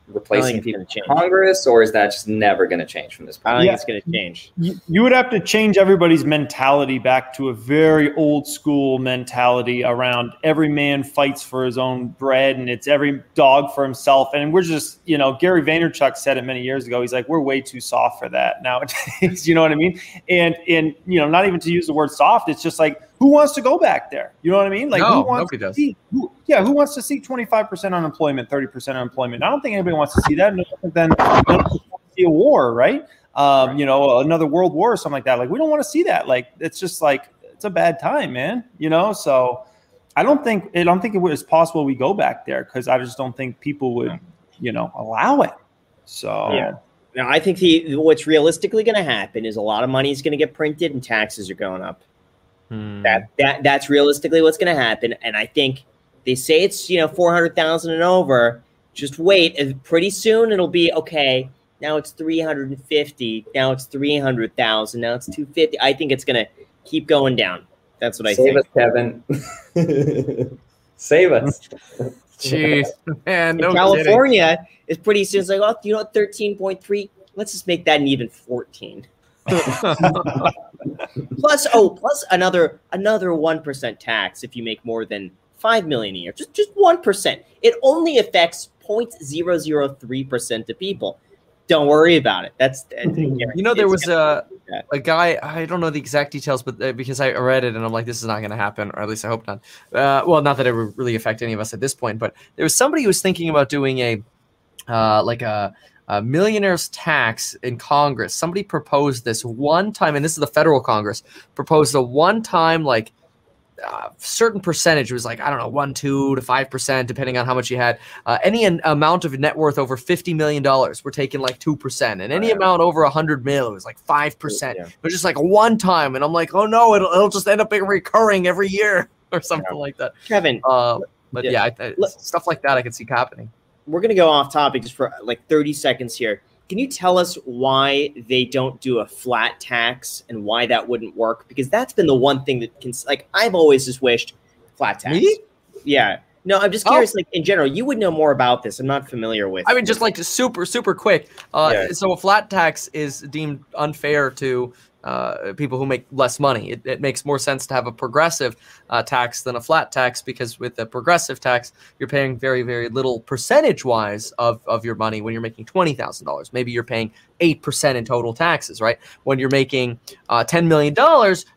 replacing people in Congress, or is that just never going to change from this point? I think yeah. it's going to change. You, you, would have to change everybody's mentality back to a very old school mentality around every man fights for his own bread and it's every dog for himself. And we're just, you know, Gary Vaynerchuk said it many years ago. He's like, we're way too soft for that nowadays. <laughs> you know what I mean? And and you know, not even to use the word soft, it's just like who wants to go back there? You know what I mean? Like no, who wants to does. see? Who, yeah, who wants to see twenty five percent unemployment, thirty percent unemployment? I don't think anybody wants to see that. No than see a war, right? Um, right. You know, another world war or something like that. Like we don't want to see that. Like it's just like it's a bad time, man. You know, so I don't think I don't think it was possible we go back there because I just don't think people would, you know, allow it. So yeah. Now I think the what's realistically going to happen is a lot of money is going to get printed and taxes are going up. Hmm. That that that's realistically what's going to happen, and I think they say it's you know four hundred thousand and over. Just wait, pretty soon it'll be okay. Now it's three hundred and fifty. Now it's three hundred thousand. Now it's two fifty. I think it's going to keep going down. That's what I Save think. us, Kevin. <laughs> Save us. <laughs> Jeez, man. No California kidding. is pretty soon. It's like, oh, you know, thirteen point three. Let's just make that an even fourteen. <laughs> plus, oh, plus another another one percent tax if you make more than five million a year. Just just one percent. It only affects 0.003 percent of people. Don't worry about it. That's you know there was a a guy I don't know the exact details, but uh, because I read it and I'm like this is not going to happen, or at least I hope not. Uh, well, not that it would really affect any of us at this point, but there was somebody who was thinking about doing a uh, like a uh, millionaires tax in Congress. Somebody proposed this one time, and this is the federal Congress, proposed a one time like uh, certain percentage. It was like I don't know, one, two to five percent, depending on how much you had. Uh, any an amount of net worth over fifty million dollars, we're taking like two percent, and any amount over a hundred mil, it was like five percent. It was just like one time, and I'm like, oh no, it'll, it'll just end up being recurring every year <laughs> or something yeah. like that. Kevin, uh, but yeah, yeah I, I, stuff like that I could see happening we're going to go off topic just for like 30 seconds here. Can you tell us why they don't do a flat tax and why that wouldn't work? Because that's been the one thing that can, like, I've always just wished flat tax. Me? Yeah. No, I'm just curious. Oh. Like in general, you would know more about this. I'm not familiar with. I mean, just like super, super quick. Uh, yeah. So a flat tax is deemed unfair to uh, people who make less money. It, it, makes more sense to have a progressive uh, tax than a flat tax because with a progressive tax, you're paying very, very little percentage wise of, of your money when you're making $20,000. Maybe you're paying 8% in total taxes, right? When you're making uh, $10 million,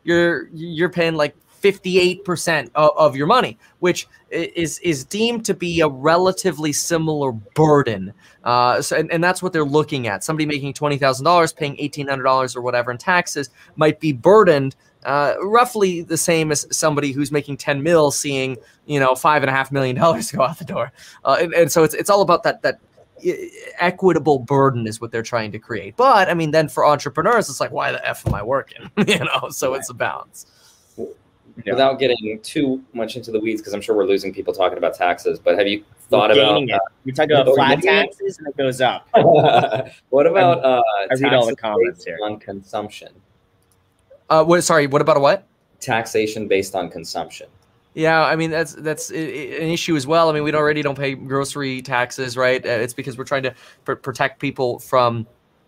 you're, you're paying like 58% of, your money, which is is deemed to be a relatively similar burden. Uh, so, and, and that's what they're looking at. Somebody making $20,000, paying $1,800 or whatever in taxes might be burdened uh, roughly the same as somebody who's making 10 mil seeing, you know, five and a half million <laughs> dollars go out the door. Uh, and, and so it's, it's all about that, that equitable burden is what they're trying to create. But I mean, then for entrepreneurs, it's like, why the f am I working? <laughs> you know, so it's a balance. Yeah. Without getting too much into the weeds, because I'm sure we're losing people talking about taxes. But have you thought about? It. Uh, You're talking about flat taxes, and it goes up. <laughs> what about? Uh, I read all the comments here on consumption. Uh, what? Sorry, what about a what? Taxation based on consumption. Yeah, I mean that's that's an issue as well. I mean we already don't pay grocery taxes, right? Uh, it's because we're trying to pr- protect people from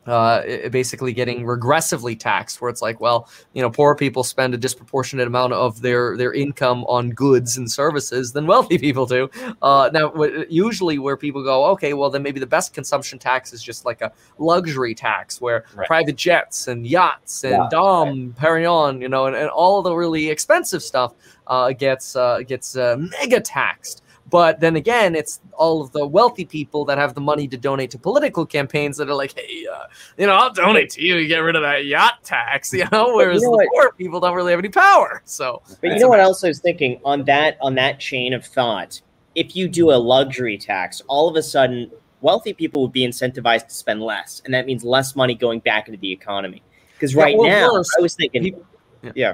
uh, basically getting regressively taxed, where it's like, well, you know, poor people spend a disproportionate amount of their their income on goods and services than wealthy <laughs> people do. Uh, now, usually where people go, okay, well, then maybe the best consumption tax is just like a luxury tax, where right. private jets and yachts and yeah, Dom right. Perignon, you know, and, and all the really expensive stuff uh, gets uh, gets uh, mega taxed. But then again, it's all of the wealthy people that have the money to donate to political campaigns that are like, hey, uh, you know, I'll donate to you. You get rid of that yacht tax, <laughs> you know. Whereas you know the poor people don't really have any power. So, but you know what else I was thinking on that on that chain of thought? If you do a luxury tax, all of a sudden, wealthy people would be incentivized to spend less, and that means less money going back into the economy. Because right yeah, well, now, I was thinking, people, yeah. yeah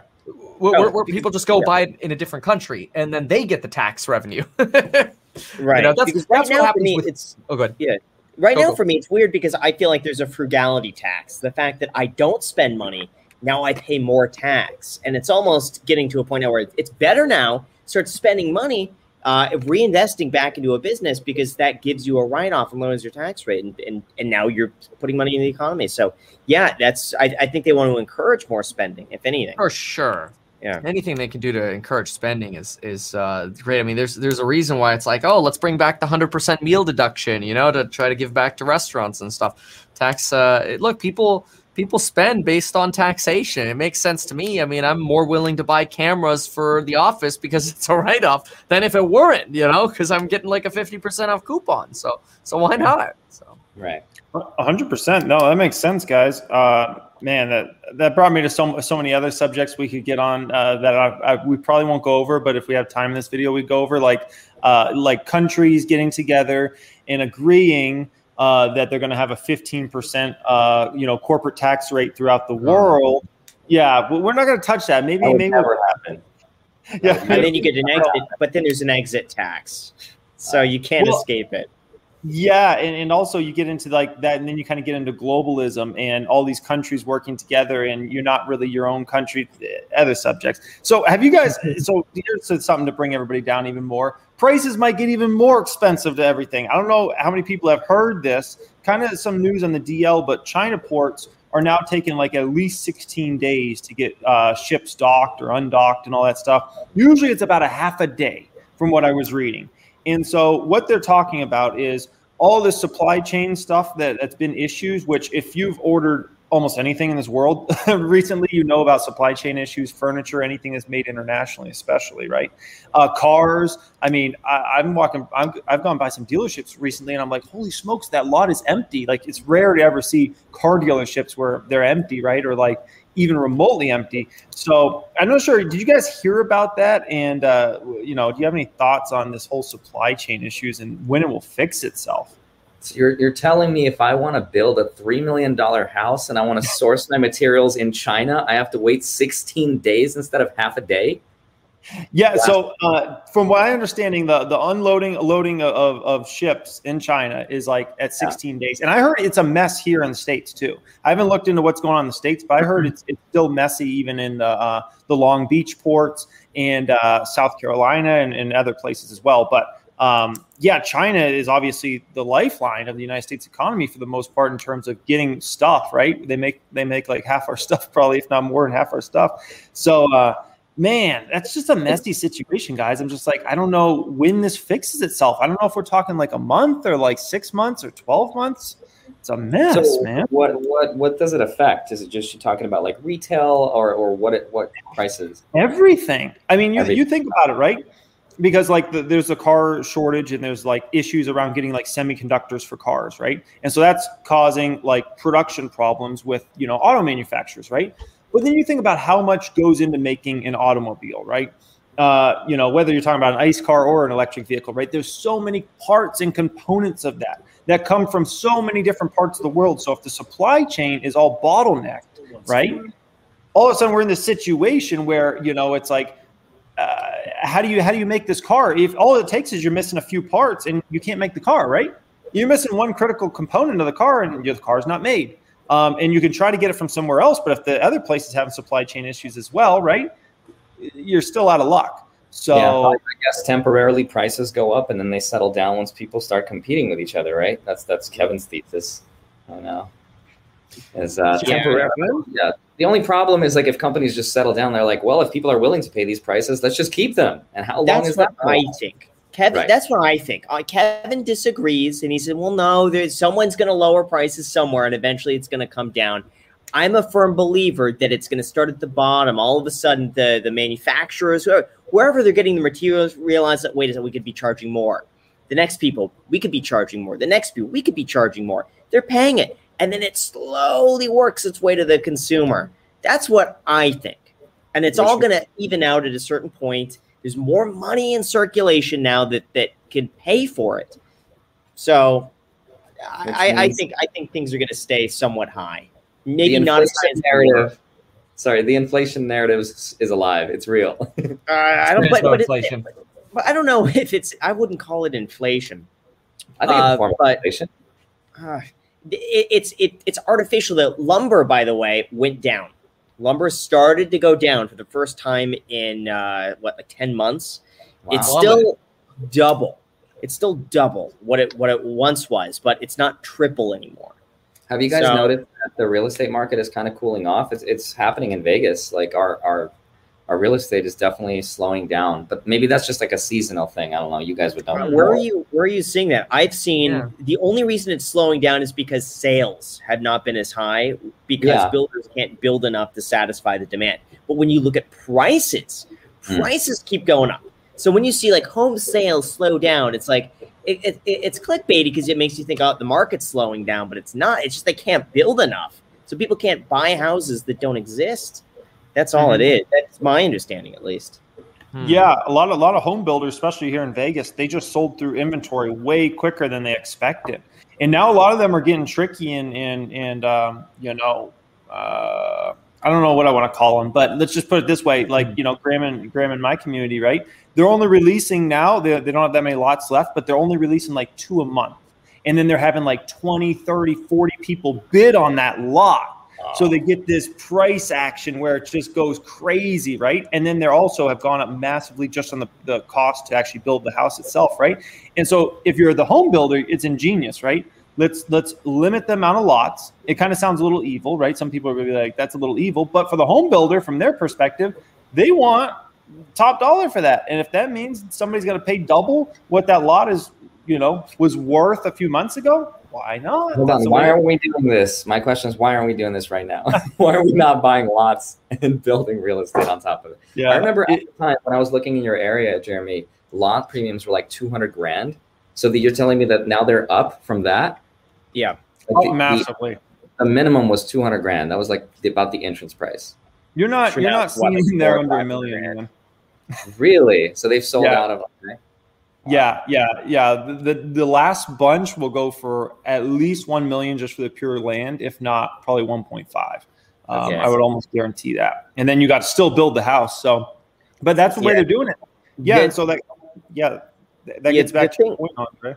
where, oh, where people just go yeah. buy it in a different country and then they get the tax revenue. right. <laughs> You know, that's, because right now for me, with, it's oh good. Yeah. Right go, now go. for me, it's weird because I feel like there's a frugality tax. The fact that I don't spend money now, I pay more tax, and it's almost getting to a point now where it's better now. Start spending money uh, reinvesting back into a business because that gives you a write off and lowers your tax rate, and, and and now you're putting money in the economy. So yeah, that's I, I think they want to encourage more spending, if anything. For sure. Yeah. Anything they can do to encourage spending is is uh, great. I mean, there's there's a reason why it's like, oh, let's bring back the hundred percent meal deduction, you know, to try to give back to restaurants and stuff. Tax. Uh, look, people people spend based on taxation. It makes sense to me. I mean, I'm more willing to buy cameras for the office because <laughs> it's a write off than if it weren't, you know, because I'm getting like a 50% off coupon. So, so why not? So, right. 100%. No, that makes sense, guys. Uh, man, that, that brought me to so, so many other subjects we could get on uh, that I, I, we probably won't go over, but if we have time in this video, we go over like, uh, like countries getting together and agreeing uh, that they're going to have a 15% uh, you know corporate tax rate throughout the world. Yeah, we're not going to touch that. Maybe that maybe never happen. Yeah, and then you get an exit, but then there's an exit tax, so you can't well, escape it. Yeah, and, and also you get into like that, and then you kind of get into globalism and all these countries working together, and you're not really your own country. Other subjects. So, have you guys? <laughs> So, here's something to bring everybody down even more prices might get even more expensive to everything. I don't know how many people have heard this. Kind of some news on the DL, but China ports are now taking like at least 16 days to get uh, ships docked or undocked and all that stuff. Usually it's about a half a day from what I was reading. And so what they're talking about is all this supply chain stuff that, that's been issues, which if you've ordered almost anything in this world <laughs> recently you know about supply chain issues. Furniture anything that's made internationally especially right? Uh, cars i mean I, am walking i have gone by some dealerships recently and i'm like holy smokes that lot is empty. Like it's rare to ever see car dealerships where they're empty right? Or like even remotely empty. So i'm not sure did you guys hear about that? And uh, you know do you have any thoughts on this whole supply chain issues and when it will fix itself? So you're, you're telling me if I want to build a $3 million house and I want to source my materials in China, I have to wait 16 days instead of half a day? Yeah. So, uh, from what I understanding, the the unloading, loading of, of ships in China is like at 16 yeah. days, and I heard it's a mess here in the states too. I haven't looked into what's going on in the states, but I heard mm-hmm. it's it's still messy even in the uh, the Long Beach ports and uh, South Carolina and, and other places as well. But um, yeah, China is obviously the lifeline of the United States economy for the most part in terms of getting stuff. Right? They make they make like half our <laughs> stuff, probably if not more than half our stuff. So, uh, man, that's just a messy situation, guys. I'm just like, I don't know when this fixes itself. I don't know if we're talking like a month or like six months or twelve months. It's a mess, so man. What what what does it affect? Is it just you talking about like retail or or what it what prices? Everything. I mean, you Everything. you think about it, right? because like the, there's a car shortage and there's like issues around getting like semiconductors for cars right and so that's causing like production problems with you know auto manufacturers right but then you think about how much goes into making an automobile right? Uh, you know whether you're talking about an ice car or an electric vehicle right? There's so many parts and components of that that come from so many different parts of the world. So if the supply chain is all bottlenecked, right? All of a sudden we're in this situation where, you know, it's like, uh, how do you how do you make this car? If all it takes is you're missing a few parts and you can't make the car right? You're missing one critical component of the car and the car's not made um, and you can try to get it from somewhere else but if the other place is having supply chain issues as well right you're still out of luck so yeah, I guess temporarily prices go up and then they settle down once people start competing with each other, right? That's that's Kevin's thesis. I know. Is uh, yeah. temporarily? Yeah. The only problem is like if companies just settle down, they're like, well, if people are willing to pay these prices, let's just keep them. And how long that's is that? I think. Kevin, right. that's what I think. Uh, Kevin disagrees, and he said, "Well, no, there's someone's going to lower prices somewhere, and eventually it's going to come down." I'm a firm believer that it's going to start at the bottom. All of a sudden, the the manufacturers, wherever they're getting the materials, realize that wait a second, we could be charging more. The next people, we could be charging more. The next people, we could be charging more. They're paying it, and then it slowly works its way to the consumer. That's what I think, and it's all going to even out at a certain point. There's more money in circulation now that that can pay for it. So, I, I think I think things are going to stay somewhat high maybe not as high as narrative. Sorry, the inflation narrative is, is alive. It's real. <laughs> uh, I don't. But, but, inflation. It, but I don't know <laughs> if it's. I wouldn't call it inflation. I think uh, it's a form of inflation. Uh, it, it's it, it's artificial. That lumber, by the way, went down. Lumber started to go down for the first time in uh, what like ten months. Wow. It's still double. It's still double what it what it once was, but it's not triple anymore. Have you guys so, noticed that the real estate market is kind of cooling off? It's, it's happening in Vegas. Like our our our real estate is definitely slowing down, but maybe that's just like a seasonal thing. I don't know. You guys would know. Where are you? Where are you seeing that? I've seen yeah. the only reason it's slowing down is because sales have not been as high because yeah. builders can't build enough to satisfy the demand. But when you look at prices, hmm. prices mm. keep going up. So when you see like home sales slow down, it's like it, it, it's clickbaity because it makes you think, oh, the market's slowing down, but it's not. It's just they can't build enough, so people can't buy houses that don't exist. That's all mm-hmm. it is. That's my understanding, at least. Hmm. Yeah, a lot of a lot of home builders, especially here in Vegas, they just sold through inventory way quicker than they expected, and now a lot of them are getting tricky and and and um, you know. Uh, I don't know what I want to call them, but let's just put it this way: like you know, Graham and Graham in my community, right? They're only releasing now. They, they don't have that many lots left, but they're only releasing like two a month, and then they're having like 20, 30, 40 people bid on that lot. So they get this price action where it just goes crazy, right? And then they also have gone up massively just on the, the cost to actually build the house itself, right? And so if you're the home builder, it's ingenious, right? let's let's limit the amount of lots. It kind of sounds a little evil, right? Some people are to be like, that's a little evil. But for the home builder, from their perspective, they want top dollar for that. And if that means somebody's to pay double what that lot is, you know, was worth a few months ago, why not? Hold on. Why aren't we doing this? My question is, why aren't we doing this right now? <laughs> why are we not buying lots and <laughs> building real estate on top of it? Yeah. I remember at the time when I was looking in your area, Jeremy, lot premiums were like 200 grand. So that you're telling me that now they're up from that? Yeah. Like oh, the, massively. The, the, minimum was 200 grand. That was like the, about the entrance price. You're not, you're not seeing what, like there under a million. really? So they've sold yeah. out of okay. Yeah, yeah, yeah. The, the, the last bunch will go for at least one million just for the pure land, if not probably one point five. Um, I would almost guarantee that. And then you got to still build the house. So, but that's the yeah. way they're doing it. Yeah, and so that yeah, that yeah, gets back to thing, point, Andrei.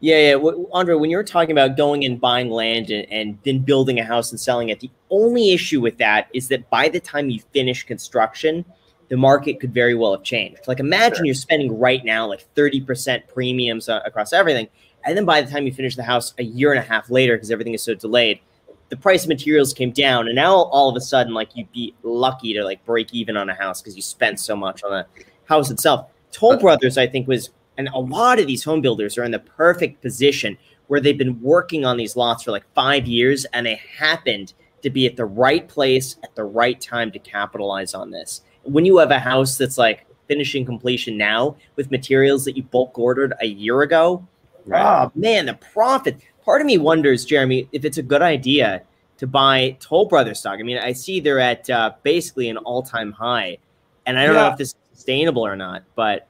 Yeah, yeah. Andrei, when you were talking about going and buying land and, and then building a house and selling it, the only issue with that is that by the time you finish construction, the market could very well have changed. Like imagine sure. you're spending right now like 30% premiums uh, across everything. And then by the time you finish the house a year and a half later, because everything is so delayed, the price of materials came down. And now all of a sudden, like you'd be lucky to like break even on a house because you spent so much on the house itself. Toll Brothers, I think, was and a lot of these home builders are in the perfect position where they've been working on these lots for like five years and they happened to be at the right place at the right time to capitalize on this. When you have a house that's like finishing completion now with materials that you bulk ordered a year ago, right. oh man, the profit. Part of me wonders, Jeremy, if it's a good idea to buy Toll Brothers stock. I mean, I see they're at uh, basically an all time high, and I don't yeah. know if this is sustainable or not, but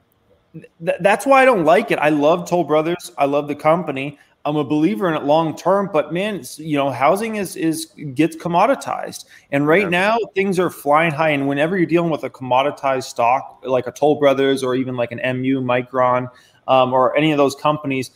th- that's why I don't like it. I love Toll Brothers. I love the company. I'm a believer in it long term, but man, you know, housing is is gets commoditized, and right yeah. now things are flying high. And whenever you're dealing with a commoditized stock like a Toll Brothers or even like an MU Micron um, or any of those companies,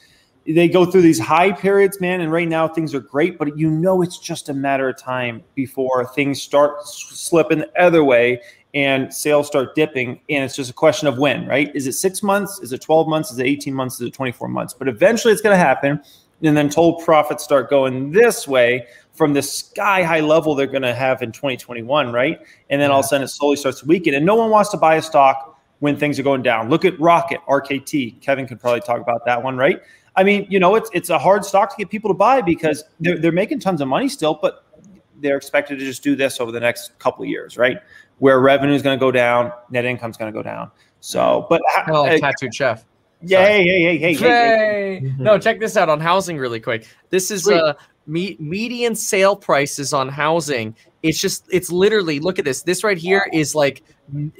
they go through these high periods, man. And right now things are great, but you know it's just a matter of time before things start slipping the other way and sales start dipping. And it's just a question of when, right? Is it six months? Is it 12 months? Is it 18 months? Is it 24 months? But eventually it's going to happen. And then total profits start going this way from the sky high level they're going to have in 2021, right? And then yeah. all of a sudden it slowly starts to weaken. And no one wants to buy a stock when things are going down. Look at Rocket, RKT. Kevin could probably talk about that one, right? I mean, you know, it's it's a hard stock to get people to buy because they're, they're making tons of money still, but they're expected to just do this over the next couple of years, right? Where revenue is going to go down, net income is going to go down. So, but oh, uh, tattooed chef. Yeah, hey, hey, hey, hey, hey, hey. No, check this out on housing really quick. This is uh me- median sale prices on housing. It's just it's literally look at this. This right here is like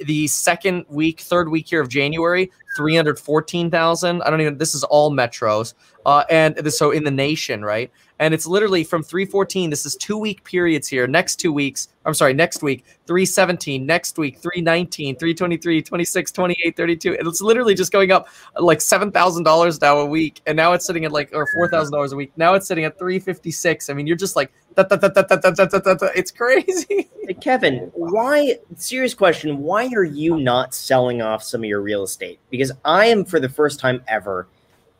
the second week, third week here of January, 314,000. I don't even this is all metros. Uh and this, so in the nation, right? and it's literally from 314 this is two week periods here next two weeks i'm sorry next week 317 next week 319 323 26 28 32 and it's literally just going up like $7000 now a week and now it's sitting at like or $4000 a week now it's sitting at 356 i mean you're just like it's crazy kevin why serious question why are you not selling off some of your real estate because i am for the first time ever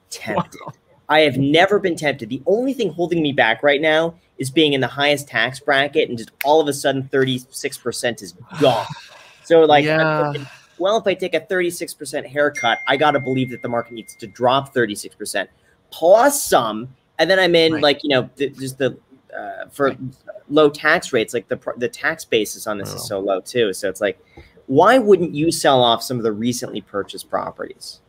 tempted wow I have never been tempted. The only thing holding me back right now is being in the highest tax bracket, and just all of a sudden, thirty six percent is gone. So, like, yeah. well, if I take a thirty six percent haircut, I got to believe that the market needs to drop thirty six percent plus some, and then I'm in right. like you know the, just the uh, for low tax rates, like the the tax basis on this oh. is so low too. So it's like, why wouldn't you sell off some of the recently purchased properties?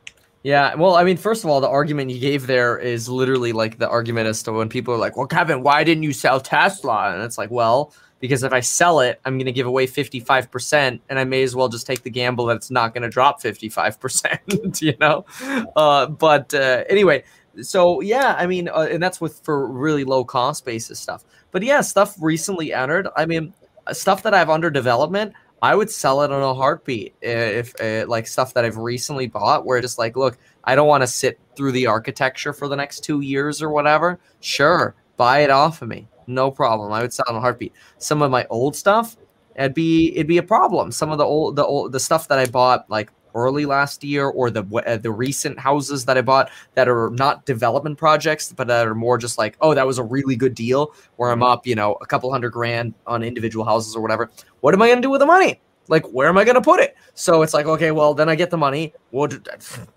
Yeah, well, I mean, first of all, the argument you gave there is literally like the argument as to when people are like, "Well, Kevin, why didn't you sell Tesla?" And it's like, well, because if I sell it, I'm going to give away 55%, and I may as well just take the gamble that it's not going to drop 55%, <laughs> you know? Uh, but uh, anyway, so yeah, I mean, uh, and that's with for really low cost basis stuff. But yeah, stuff recently entered. I mean, stuff that I have under development, I would sell it on a heartbeat if, if uh, like stuff that I've recently bought where just like, look, I don't want to sit through the architecture for the next two years or whatever. Sure, buy it off of me, no problem. I would sell on a heartbeat. Some of my old stuff, it'd be it'd be a problem. Some of the old the old the stuff that I bought like early last year or the uh, the recent houses that I bought that are not development projects but that are more just like oh that was a really good deal where I'm up you know a couple hundred grand on individual houses or whatever. What am I to do with the money? Like where am I to put it? So it's like okay well then I get the money. Well do,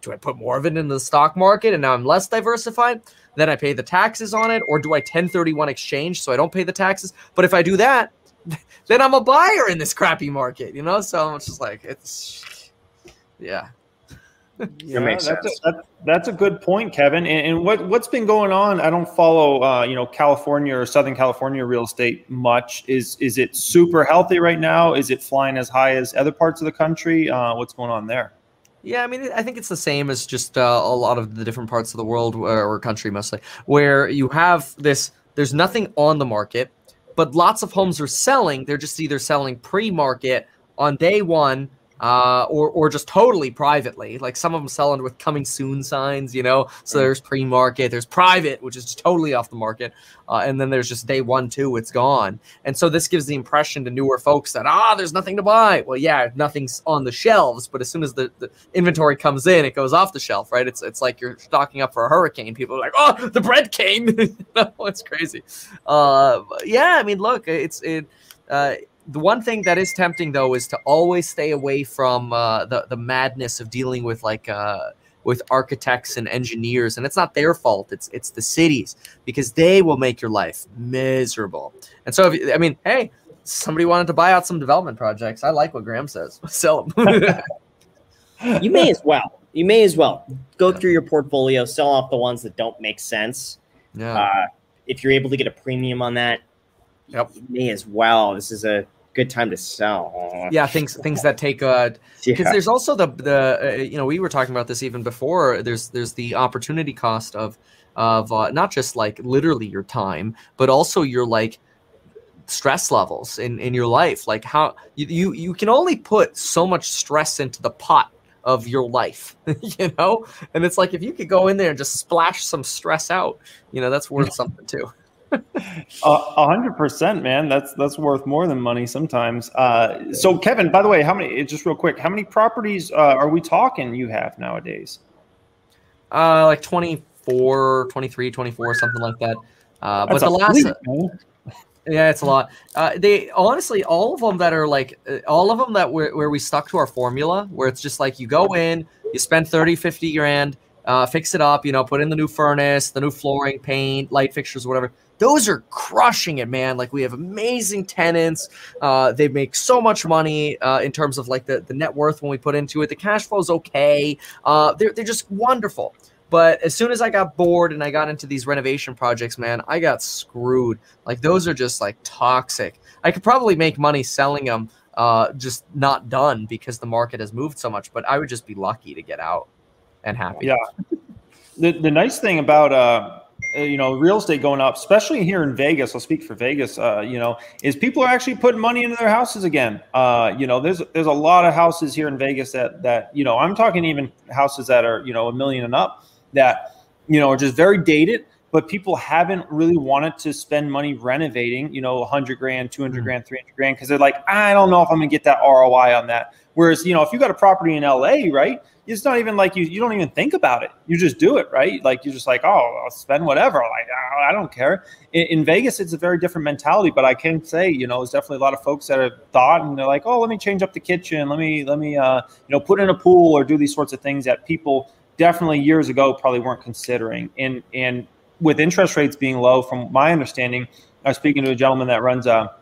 do I put more of it in the stock market and now I'm less diversified? Then I pay the taxes on it or do I 1031 exchange so I don't pay the taxes? But if I do that <laughs> then I'm a buyer in this crappy market you know? So it's just like it's yeah. yeah, that's a, that's, that's a good point, Kevin. And, and, what what's been going on? I don't follow, uh, you know, California or Southern California real estate much. Is is it super healthy right now? Is it flying as high as other parts of the country? Uh, what's going on there? Yeah, I mean, I think it's the same as just uh, a lot of the different parts of the world or country, mostly, where you have this. There's nothing on the market, but lots of homes are selling. They're just either selling pre-market on day one uh, or or just totally privately. Like some of them selling with coming soon signs, you know. So there's pre-market, there's private, which is totally off the market, uh, and then there's just day one, two, it's gone. And so this gives the impression to newer folks that ah, there's nothing to buy. Well, yeah, nothing's on the shelves, but as soon as the, the inventory comes in, it goes off the shelf, right? It's it's like you're stocking up for a hurricane. People are like, oh, the bread came. <laughs> no, it's crazy. Uh, yeah, I mean, look, it's it. Uh, the one thing that is tempting though is to always stay away from uh, the the madness of dealing with like uh, with architects and engineers, and it's not their fault. It's it's the cities because they will make your life miserable. And so, if, I mean, hey, somebody wanted to buy out some development projects. I like what Graham says. <laughs> Sell them. <laughs> you may as well. You may as well go through your portfolio, sell off the ones that don't make sense. Yeah. Uh, if you're able to get a premium on that, yep. you may as well. This is a good time to sell. Yeah, things things that take uh because <laughs> yeah. there's also the the uh, you know we were talking about this even before. There's there's the opportunity cost of of uh, not just like literally your time, but also your like stress levels in, in your life. Like how you, you, you can only put so much stress into the pot of your life, <laughs> you know? And it's like if you could go in there and just splash some stress out, you know, that's worth <laughs> something too. A hundred percent, man. That's that's worth more than money sometimes. Uh, so, Kevin, by the way, how many? Just real quick, how many properties uh, are we talking you have nowadays? Uh, like 24, 23, 24, something like that. Uh, but the last, fleet, yeah, it's a lot. Uh, they honestly, all of them that are like, uh, all of them that where, where we stuck to our formula, where it's just like you go in, you spend 30, 50 grand, uh, fix it up, you know, put in the new furnace, the new flooring, paint, light fixtures, whatever. Those are crushing it, man. Like we have amazing tenants. Uh, they make so much money uh, in terms of like the, the net worth when we put into it. The cash flow is okay. Uh, they're, they're just wonderful. But as soon as I got bored and I got into these renovation projects, man, I got screwed. Like those are just like toxic. I could probably make money selling them, uh, just not done because the market has moved so much. But I would just be lucky to get out and happy. Yeah. The the nice thing about uh, you know real estate going up, especially here in Vegas. I'll speak for Vegas. Uh, you know, is people are actually putting money into their houses again. Uh, you know, there's there's a lot of houses here in Vegas that that you know I'm talking even houses that are you know a million and up that you know are just very dated but people haven't really wanted to spend money renovating you know 100 grand 200 mm-hmm. grand 300 grand because they're like i don't know if i'm gonna get that roi on that whereas you know if you got a property in la right it's not even like you you don't even think about it you just do it right like you're just like oh i'll spend whatever like i don't care in, in vegas it's a very different mentality but i can say you know there's definitely a lot of folks that have thought and they're like oh let me change up the kitchen let me let me uh, you know put in a pool or do these sorts of things that people definitely years ago probably weren't considering. And and with interest rates being low, from my understanding, I was speaking to a gentleman that runs a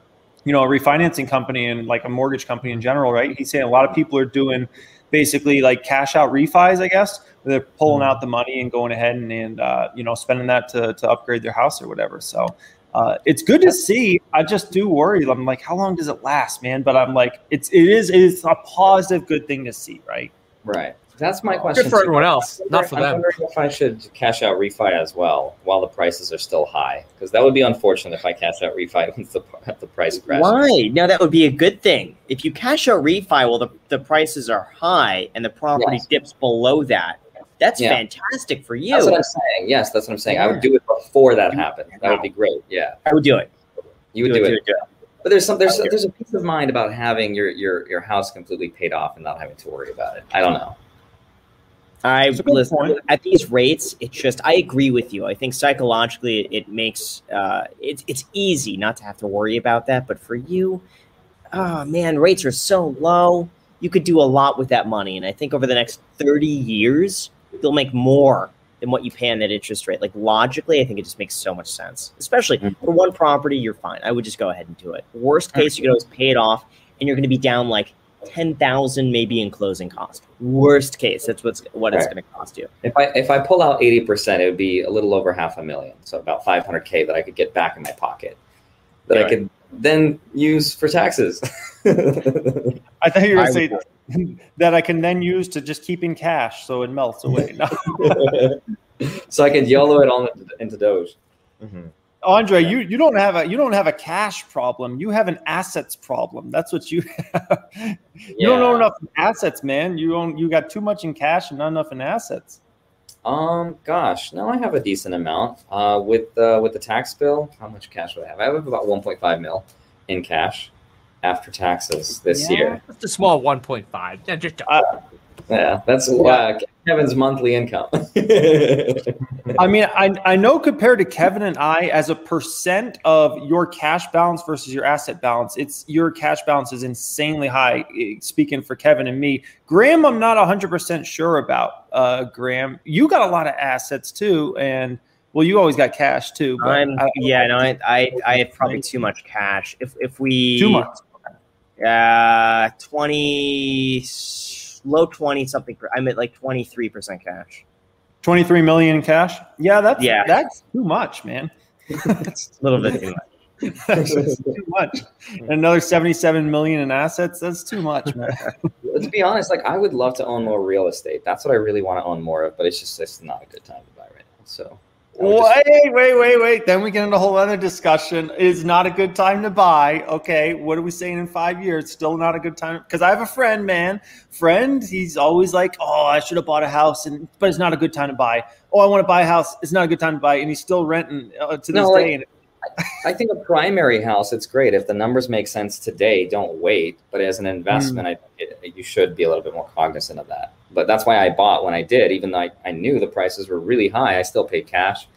you know a refinancing company and like a mortgage company in general, right? He's saying a lot of people are doing basically like cash out refis, I guess. They're pulling mm-hmm. out the money and going ahead and, and uh, you know spending that to, to upgrade their house or whatever. So uh, it's good to see. I just do worry. I'm like, how long does it last, man? But I'm like, it's it is it's a positive, good thing to see, right? Right. That's my question. Good for everyone else, not for I'm them. wondering if I should cash out refi as well while the prices are still high, because that would be unfortunate if I cash out refi <laughs> once the, the price crashes. Why? No, that would be a good thing. If you cash out refi while the, the prices are high and the property yes. dips below that, that's yeah. fantastic for you. That's what I'm saying. Yes, that's what I'm saying. Yeah. I would do it before that happened. That would be great. Yeah, I would do it. You would, do, do, it. do, it. But there's some there's there's a peace of mind about having your your your house completely paid off and not having to worry about it. I don't know. I listen at these rates. It's just I agree with you. I think psychologically it, it makes uh, it's it's easy not to have to worry about that. But for you, oh man, rates are so low. You could do a lot with that money, and I think over the next thirty years, you'll make more than what you pay on that interest rate. Like logically, I think it just makes so much sense. Especially mm-hmm. for one property, you're fine. I would just go ahead and do it. Worst case, you can always pay it off, and you're going to be down like ten thousand maybe in closing cost. Worst case, that's what's what right. it's going to cost you. If I if I pull out eighty percent, it would be a little over half a million, so about five hundred k that I could get back in my pocket that right. I could then use for taxes. I thought you were going to say <laughs> that I can then use to just keep in cash, so it melts away. <laughs> <laughs> so I could YOLO it all into, into Doge. Mm-hmm. Andrei, yeah. you, you don't have a you don't have a cash problem. You have an assets problem. That's what you have. <laughs> you yeah. don't own enough assets, man. You own you got too much in cash and not enough in assets. Um, gosh, no, I have a decent amount. Uh, with uh, with the tax bill, how much cash do I have? I have about 1.5 mil in cash after taxes this yeah, year. That's a small 1.5. Yeah, just uh, yeah, that's uh, Kevin's monthly income. <laughs> I mean, I, I know compared to Kevin and I, as a percent of your cash balance versus your asset balance, it's your cash balance is insanely high. Eh, speaking for Kevin and me, Graham, I'm not 100 percent sure about. Uh, Graham, you got a lot of assets too, and well, you always got cash too. I'm, I, yeah, no, I, I, I have probably too much cash. If if we too much, uh, twenty low 20 something. I'm at like 23% cash. 23 million in cash? Yeah, that's yeah. that's too much, man. It's a little bit too much. <laughs> that's too much. And Another 77 million in assets, that's too much, man. to be honest, like I would love to own more real estate. That's what I really want to own more of, but it's just it's not a good time to buy right now. So Wait, wait, wait, wait. Then we get into a whole other discussion. Is not a good time to buy. Okay, what are we saying in five years? Still not a good time because I have a friend, man. Friend, he's always like, "Oh, I should have bought a house," and but it's not a good time to buy. Oh, I want to buy a house. It's not a good time to buy, and he's still renting uh, to this no, day. Like, I think a primary house, it's great if the numbers make sense today. Don't wait, but as an investment, mm. I, it, you should be a little bit more cognizant of that but that's why I bought when I did, even though I, I knew the prices were really high. I still paid cash,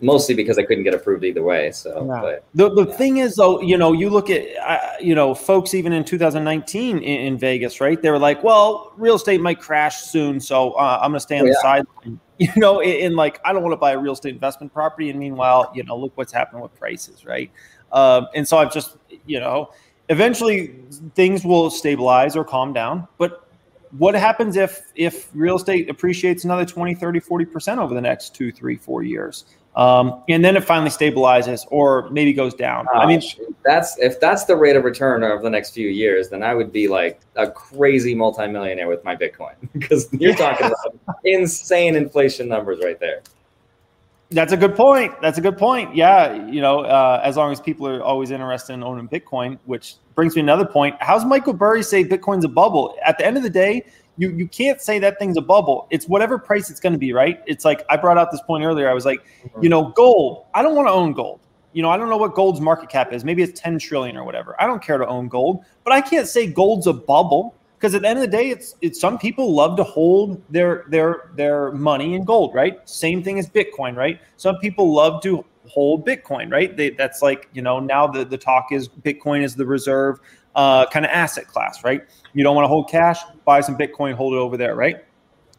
mostly because I couldn't get approved either way. So, yeah. but the, the yeah. thing is, though, you know, you look at, uh, you know, folks even in 2019 in, in, Vegas, right? They were like, well, real estate might crash soon, so uh, I'm going to stay on oh, the yeah. side. <laughs> You know, in, in, like, I don't want to buy a real estate investment property, and meanwhile, you know, look what's happening with prices, right? Um, and so I've just, you know, eventually things will stabilize or calm down, but what happens if if real estate appreciates another 20 30 40% over the next two three four years um, and then it finally stabilizes or maybe goes down Gosh, i mean that's if that's the rate of return over the next few years then i would be like a crazy multimillionaire with my bitcoin <laughs> because you're talking about <laughs> insane inflation numbers right there that's a good point. That's a good point. Yeah, you know, uh, as long as people are always interested in owning Bitcoin, which brings me another point. How's Michael Burry say Bitcoin's a bubble? At the end of the day, you you can't say that thing's a bubble. It's whatever price it's going to be, right? It's like I brought out this point earlier. I was like, you know, gold. I don't want to own gold. You know, I don't know what gold's market cap is. Maybe it's 10 trillion or whatever. I don't care to own gold, but I can't say gold's a bubble because at the end of the day, it's it's some people love to hold their their their money in gold, right? Same thing as Bitcoin, right? Some people love to hold Bitcoin, right? They, that's like you know now the the talk is Bitcoin is the reserve uh, kind of asset class, right? You don't want to hold cash, buy some Bitcoin, hold it over there, right?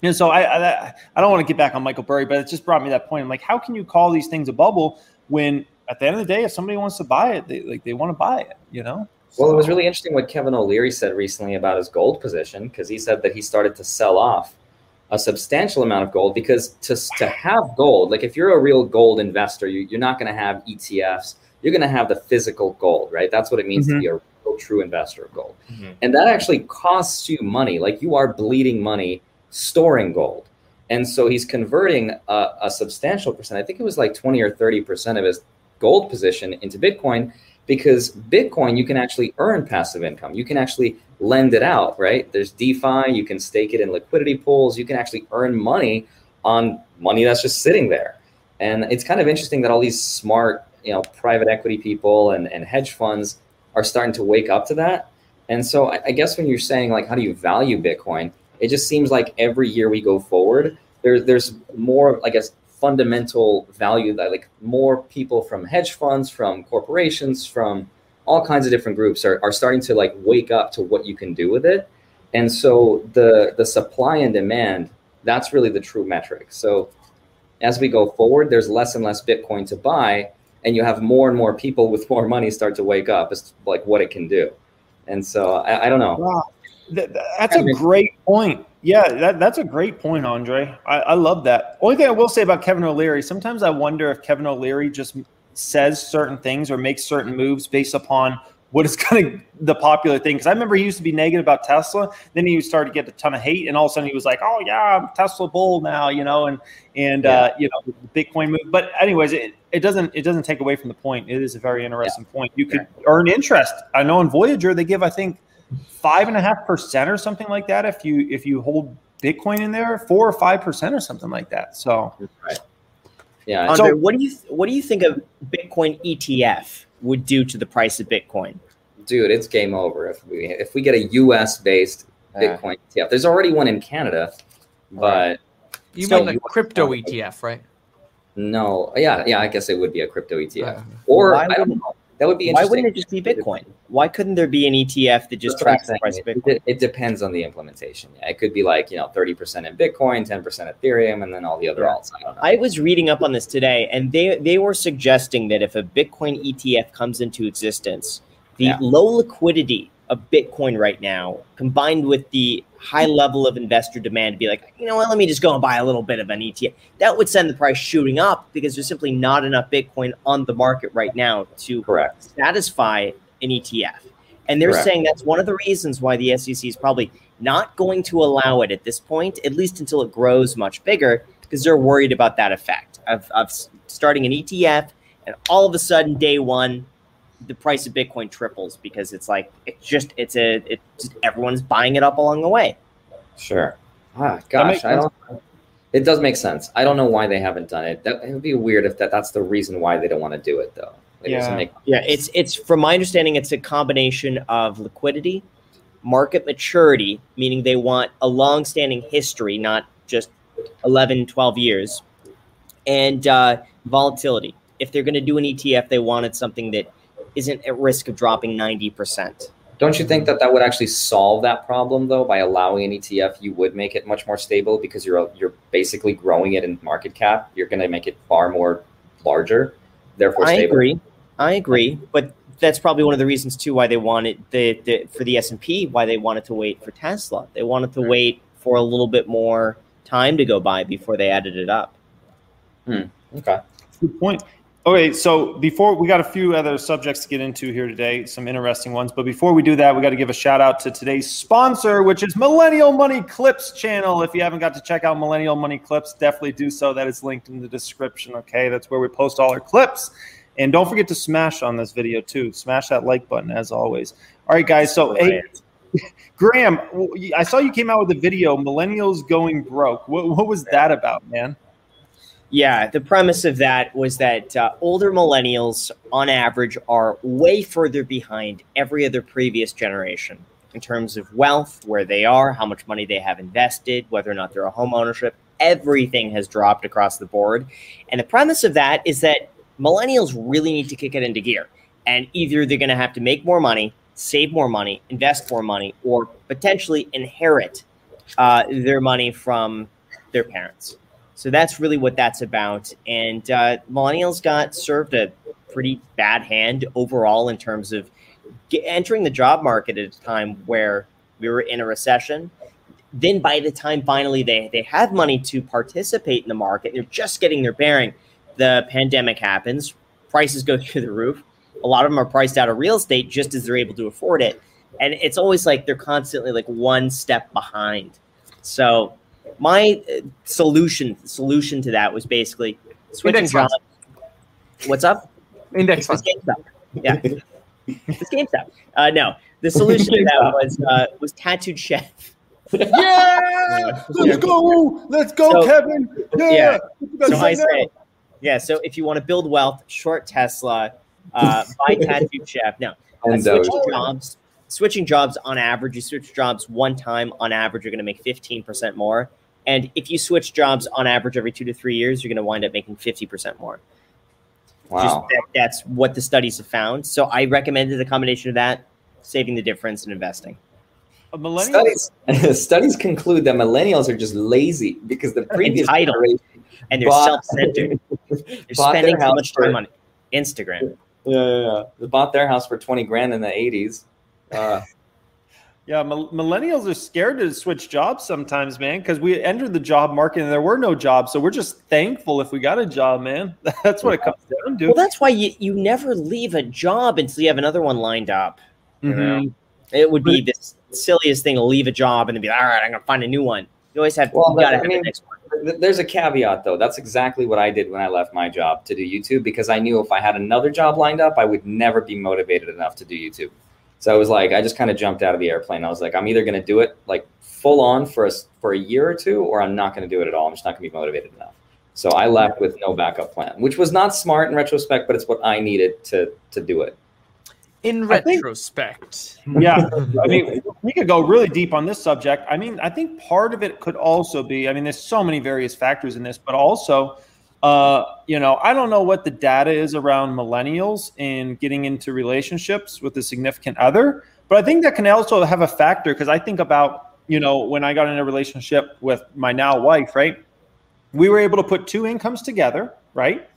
And so I, I I don't want to get back on Michael Burry, but it just brought me that point. I'm like, how can you call these things a bubble when at the end of the day, if somebody wants to buy it, they like they want to buy it, you know? Well, it was really interesting what Kevin O'Leary said recently about his gold position because he said that he started to sell off a substantial amount of gold because to, to have gold, like if you're a real gold investor, you, are not going to have ETFs. You're going to have the physical gold, right? That's what it means mm-hmm. to be a real true investor of gold. Mm-hmm. And that actually costs you money. Like you are bleeding money storing gold. And so he's converting a, a substantial percent. I think it was like 20 or 30% of his gold position into Bitcoin because Bitcoin, you can actually earn passive income. You can actually lend it out, right? There's DeFi, you can stake it in liquidity pools, you can actually earn money on money that's just sitting there. And it's kind of interesting that all these smart, you know, private equity people and, and hedge funds are starting to wake up to that. And so I, I guess when you're saying like how do you value Bitcoin, it just seems like every year we go forward, there's there's more, I guess, fundamental value that like more people from hedge funds, from corporations, from all kinds of different groups are, are starting to like wake up to what you can do with it. And so the the supply and demand, that's really the true metric. So as we go forward, there's less and less Bitcoin to buy, and you have more and more people with more money start to wake up as like what it can do. And so I, I don't know. Wow. That's a great point. Yeah, that, that's a great point, Andrei. I, I love that. Only thing I will say about Kevin O'Leary, sometimes I wonder if Kevin O'Leary just says certain things or makes certain moves based upon what is <laughs> kind of the popular thing. Because I remember he used to be negative about Tesla, then he started to get a ton of hate, and all of a sudden he was like, "Oh yeah, I'm Tesla bull now," you know, and and yeah. uh, you know, Bitcoin move. But anyways, it, it doesn't it doesn't take away from the point. It is a very interesting yeah. point. You could earn interest. I know in Voyager they give, I think five and a half percent or something like that if you if you hold Bitcoin in there, four or five percent or something like that. So, right. Yeah. Andrei, so, what do you what do you think a Bitcoin ETF would do to the price of Bitcoin? Dude, it's game over if we if we get a U.S. based Bitcoin ETF. There's already one in Canada, but you mean the crypto ETF, right? No, yeah, yeah. I guess it would be a crypto ETF, uh, or I don't know. That would be Why wouldn't it just be Bitcoin? Why couldn't there be an ETF that just tracks the price of Bitcoin? It, it, depends on the implementation. Yeah, it could be like you know thirty percent in Bitcoin, ten percent Ethereum, and then all the other alts. I, I was reading up on this today, and they they were suggesting that if a Bitcoin ETF comes into existence, the yeah. low liquidity of Bitcoin right now, combined with the high level of investor demand to be like, you know what, let me just go and buy a little bit of an ETF. That would send the price shooting up because there's simply not enough Bitcoin on the market right now to Correct. satisfy an ETF. And they're Correct. saying that's one of the reasons why the SEC is probably not going to allow it at this point, at least until it grows much bigger, because they're worried about that effect of, of starting an ETF and all of a sudden day one the price of Bitcoin triples because it's like it's just it's a it just everyone's buying it up along the way. Sure. Ah, gosh, I don't. It does make sense. I don't know why they haven't done it. That it would be weird if that that's the reason why they don't want to do it though. It yeah. Make- yeah, it's it's from my understanding, it's a combination of liquidity, market maturity, meaning they want a long-standing history, not just 11, 12 years, and uh, volatility. If they're going to do an ETF, they wanted something that isn't at risk of dropping 90%. Don't you think that that would actually solve that problem though by allowing an ETF you would make it much more stable because you're you're basically growing it in market cap. You're going to make it far more larger therefore I agree. I agree. But that's probably one of the reasons too why they wanted the, the for the S&P why they wanted to wait for Tesla. They wanted to wait for a little bit more time to go by before they added it up. Hmm. okay. Good point Okay, so before we got a few other subjects to get into here today, some interesting ones. But before we do that, we got to give a shout out to today's sponsor, which is Millennial Money Clips channel. If you haven't got to check out Millennial Money Clips, definitely do so. That is linked in the description. Okay, that's where we post all our clips. And don't forget to smash on this video too. Smash that like button as always. All right, guys. So, hey, Graham, <laughs> I saw you came out with a video, Millennials Going Broke. What, what was that about, man? Yeah, the premise of that was that uh, older millennials, on average, are way further behind every other previous generation in terms of wealth, where they are, how much money they have invested, whether or not they're a home ownership. Everything has dropped across the board. And the premise of that is that millennials really need to kick it into gear. And either they're going to have to make more money, save more money, invest more money, or potentially inherit uh, their money from their parents. So that's really what that's about. And uh, millennials got served a pretty bad hand overall in terms of entering the job market at a time where we were in a recession. Then by the time finally they, they have money to participate in the market, they're just getting their bearing. The pandemic happens, prices go <laughs> through the roof. A lot of them are priced out of real estate just as they're able to afford it. And it's always like they're constantly like one step behind. So my uh, solution solution to that was basically switching jobs. What's up? Index funds. Yeah. this GameStop. Uh, no, the solution to that <laughs> was uh, was tattooed chef. yeah, let's go, let's go, so, Kevin. Yeah. yeah. So I say, yeah. So if you want to build wealth, short Tesla, uh, <laughs> buy tattooed chef. Now, switching jobs. Switching jobs on average, you switch jobs one time on average, you're going to make 15% more. And if you switch jobs on average every two to three years, you're going to wind up making 50% more. Wow. That, that's what the studies have found. So I recommended a combination of that, saving the difference and investing. Studies, <laughs> studies conclude that millennials are just lazy because the previous Entitled, generation and they're self-centered. <laughs> they're spending too much time on Instagram. Yeah, yeah, yeah. They bought their house for 20 grand in the 80s. Uh, yeah, millennials are scared to switch jobs sometimes, man, because we entered the job market and there were no jobs. So we're just thankful if we got a job, man. <laughs> That's what it comes down to. Well, that's why you, you never leave a job until you have another one lined up. Mm-hmm. It would be the silliest thing to leave a job and then be like, all right, I'm going to find a new one. You always have, well, got to have mean, the next one. There's a caveat, though. That's exactly what I did when I left my job to do YouTube because I knew if I had another job lined up, I would never be motivated enough to do YouTube. So I was like, I just kind of jumped out of the airplane. I was like, I'm either going to do it like full on for a, for a year or two, or I'm not going to do it at all. I'm just not going to be motivated enough. So I left with no backup plan, which was not smart in retrospect, but it's what I needed to to do it. In retrospect, think, yeah, I mean, we could go really deep on this subject. I mean, I think part of it could also be. I mean, there's so many various factors in this, but also uh, you know, I don't know what the data is around millennials in getting into relationships with a significant other, but I think that can also have a factor because I think about, you know, when I got in a relationship with my now wife, right? We were able to put two incomes together, right?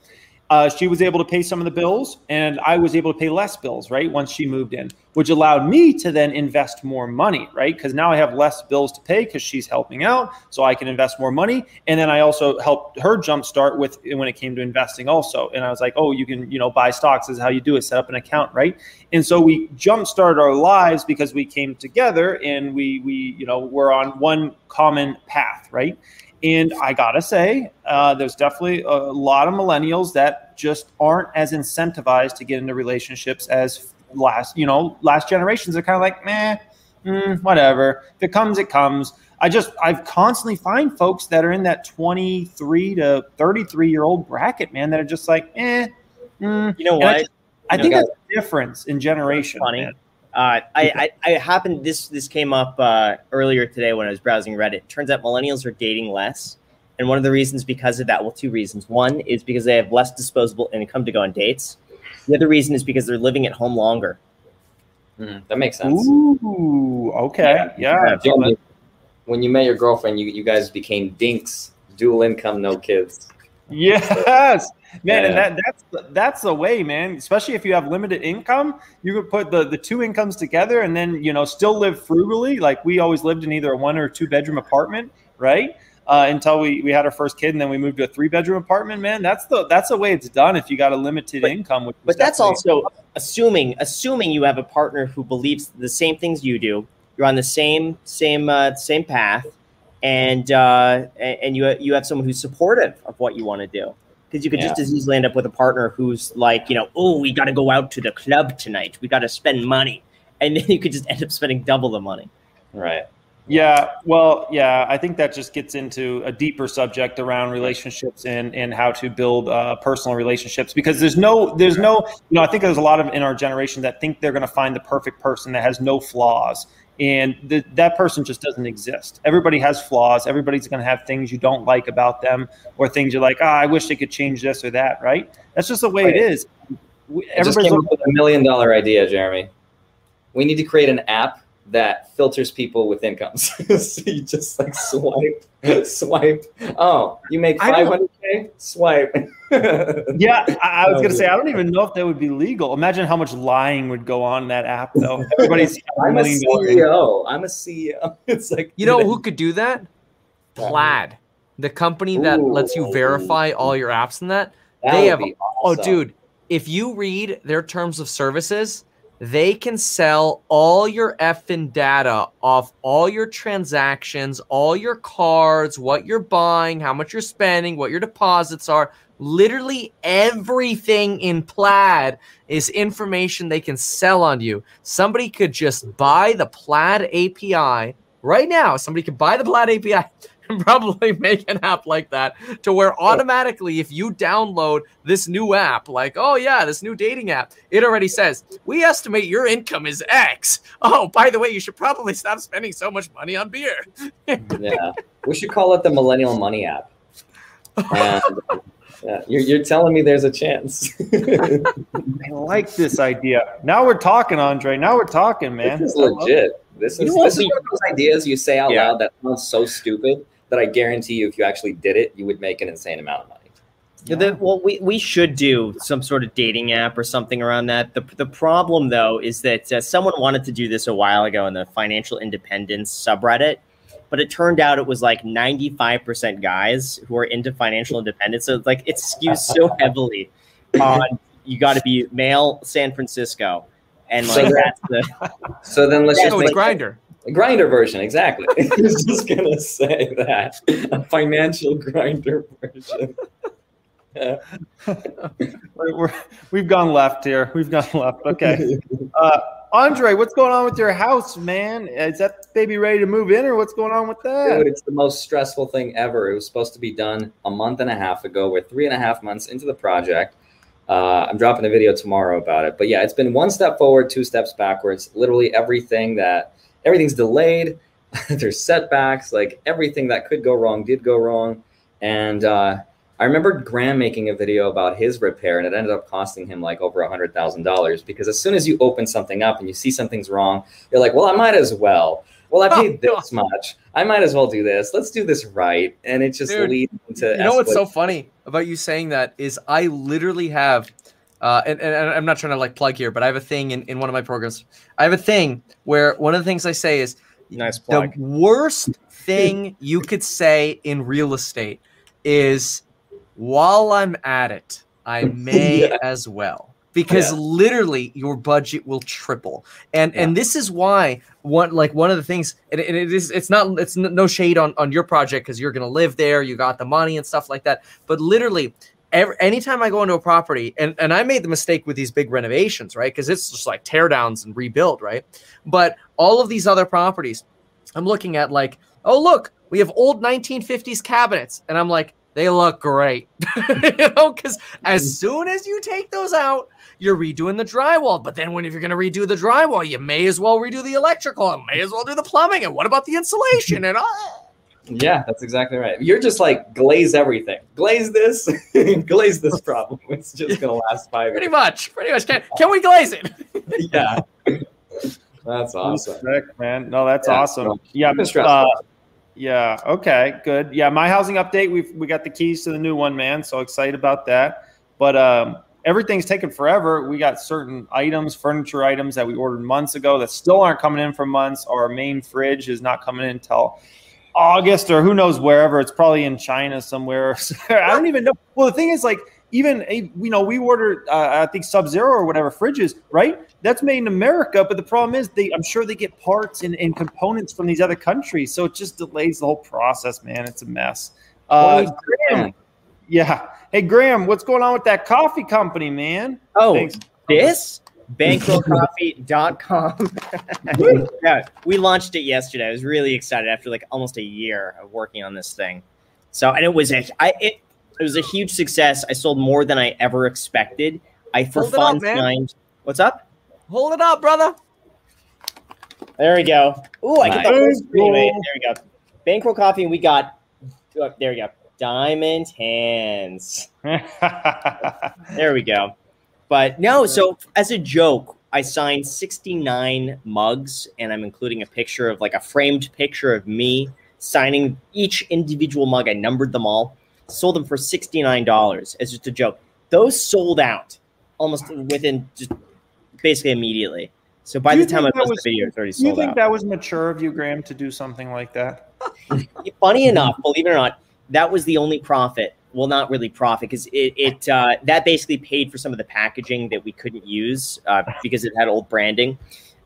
Uh, she was able to pay some of the bills and I was able to pay less bills, right? Once she moved in, which allowed me to then invest more money, right? Because now I have less bills to pay because she's helping out. So I can invest more money. And then I also helped her jumpstart with when it came to investing also. And I was like, oh, you can, you know, buy stocks is how you do it, set up an account, right? And so we jumpstarted our lives because we came together and we, we, you know, we're on one common path, right? And I gotta say, uh, there's definitely a lot of millennials that just aren't as incentivized to get into relationships as last, you know, last generations. They're kind of like, meh, mm, whatever. If it comes, it comes. I just I've constantly find folks that are in that 23 to 33 year old bracket, man, that are just like, eh. Mm. You know what? I, I think there's a difference in generation. Funny. Man. Uh, I, I, I happened this this came up uh, earlier today when I was browsing Reddit. Turns out millennials are dating less, and one of the reasons because of that, well, two reasons. One is because they have less disposable income to go on dates. The other reason is because they're living at home longer. Mm, that makes sense. Ooh, okay, yeah. yeah. when you met your girlfriend, you you guys became dinks, dual income, no kids. Yes, man, yeah. and that that's that's the way, man. Especially if you have limited income, you could put the the two incomes together and then you know still live frugally. Like we always lived in either a one or two bedroom apartment, right? Uh, until we, we had our first kid and then we moved to a three bedroom apartment man that's the that's the way it's done if you got a limited but, income but that's also assuming assuming you have a partner who believes the same things you do you're on the same same uh, same path and uh, and you you have someone who's supportive of what you want to do because you could yeah. just as easily end up with a partner who's like, you know, oh, we got to go out to the club tonight. We got to spend money, and then you could just end up spending double the money. Right. Yeah, well, yeah, I think that just gets into a deeper subject around relationships and and how to build uh, personal relationships because there's no there's no you know I think there's a lot of in our generation that think they're going to find the perfect person that has no flaws and the, that person just doesn't exist. Everybody has flaws. Everybody's going to have things you don't like about them, or things you're like, ah, I wish they could change this or that. Right? That's just the way right. it is. Everybody's just a million dollar idea, Jeremy. We need to create an app that filters people with incomes. <laughs> so you just like swipe, swipe. Oh, you make 500k, swipe. <laughs> yeah, I, I was gonna say I don't even know if that would be legal. Imagine how much lying would go on that app, though. Everybody's I'm a CEO. I'm a CEO. <laughs> It's like you know who could do that? Plaid, the company that Ooh. lets you verify all your apps and that. that they have. Oh, awesome. Oh, dude, if you read their terms of services they can sell all your effing data off all your transactions, all your cards, what you're buying, how much you're spending, what your deposits are. Literally everything in Plaid is information they can sell on you. Somebody could just buy the Plaid API right now. Somebody could buy the Plaid API can <laughs> probably make an app like that to where automatically if you download this new app like oh yeah this new dating app it already says we estimate your income is x oh by the way you should probably stop spending so much money on beer <laughs> yeah we should call it the millennial money app and, yeah, you're, you're telling me there's a chance. <laughs> I like this idea. Now we're talking, Andrei. Now we're talking, man. This is legit. This is, this is one of those ideas you say out yeah. loud that sounds so stupid, that I guarantee you, if you actually did it, you would make an insane amount of money. Yeah. The, well, we, we should do some sort of dating app or something around that. The, the problem, though, is that uh, someone wanted to do this a while ago in the financial independence subreddit, but it turned out it was like 95% guys who are into financial independence. So, like, it skews so <laughs> heavily on you got to be male San Francisco. And like, so that's the. <laughs> So then let's just make Grindr. Grindr version, exactly. <laughs> <laughs> I was just gonna say that a financial Grindr version. Yeah. we have gone left here. We've gone left. Okay. <laughs> Uh, Andrei, what's going on with your house, man? Is that baby ready to move in, or what's going on with that? Dude, it's the most stressful thing ever. It was supposed to be done a month and a half ago. We're three and a half months into the project. Uh, I'm dropping a video tomorrow about it. But yeah, it's been one step forward, two steps backwards. Literally everything that everything's delayed. <laughs> There's setbacks, like everything that could go wrong did go wrong. And uh, I remember Graham making a video about his repair, and it ended up costing him like over a hundred thousand dollars because as soon as you open something up and you see something's wrong, you're like, well, I might as well. Well, I paid <laughs> this much. I might as well do this. Let's do this right. And it just Dude, leads into. You know what's so funny about you saying that is I literally have uh, and, and, I'm not trying to like plug here, but I have a thing in, in one of my programs. I have a thing where one of the things I say is nice plug. the worst thing you could say in real estate is while I'm at it, I <laughs> may yeah. as well. because yeah. literally your budget will triple. And yeah. and this is why one like one of the things and, and it is it's not it's no shade on on your project because you're gonna live there, you got the money and stuff like that. But literally every, anytime I go into a property, and, and I made the mistake with these big renovations, right? Because it's just like tear downs and rebuild, right? But all of these other properties, I'm looking at like, oh, look, we have old 1950s cabinets. And I'm like, they look great. <laughs> you know, because as mm. soon as you take those out, you're redoing the drywall. But then when you're going to redo the drywall, you may as well redo the electrical and may as well do the plumbing. And what about the insulation? And all? Yeah, that's exactly right. You're just like glaze everything. Glaze this, <laughs> glaze this problem. It's just gonna <laughs> last five. Pretty much, pretty much. Can, can we glaze it? <laughs> yeah, that's awesome, Respect, man. No, that's yeah, awesome. Yeah, uh, yeah. Okay, good. Yeah, my housing update. We we got the keys to the new one, man. So excited about that. But um, everything's taken forever. We got certain items, furniture items that we ordered months ago that still aren't coming in for months. Our main fridge is not coming in until August or who knows wherever. It's probably in China somewhere. <laughs> I don't even know. Well, the thing is, like, even you know, we ordered uh, I think Sub Zero or whatever fridges, right? That's made in America, but the problem is they I'm sure they get parts and, and components from these other countries, so it just delays the whole process, man. It's a mess. Uh, Graham, yeah. Hey Graham, what's going on with that coffee company, man? Oh, Thanks. this bankrollcoffee.com. <laughs> yeah, we launched it yesterday. I was really excited after like almost a year of working on this thing. So, and it was a, I, it, it was a huge success. I sold more than I ever expected. I for Hold fun signed. What's up? Hold it up, brother. There we go. Ooh, I get the whole screen. There we go. Bankroll coffee, we got. Oh, there we go. Diamond hands. <laughs> there we go. But no, so as a joke, I signed 69 mugs and I'm including a picture of like a framed picture of me signing each individual mug. I numbered them all, sold them for $69 as just a joke. Those sold out almost within just basically immediately. So by the time I posted the video, it's already sold out. You think out. that was mature of you, Graham, to do something like that? <laughs> Funny enough, believe it or not, that was the only profit well, not really profit because it, it uh, that basically paid for some of the packaging that we couldn't use uh, because it had old branding.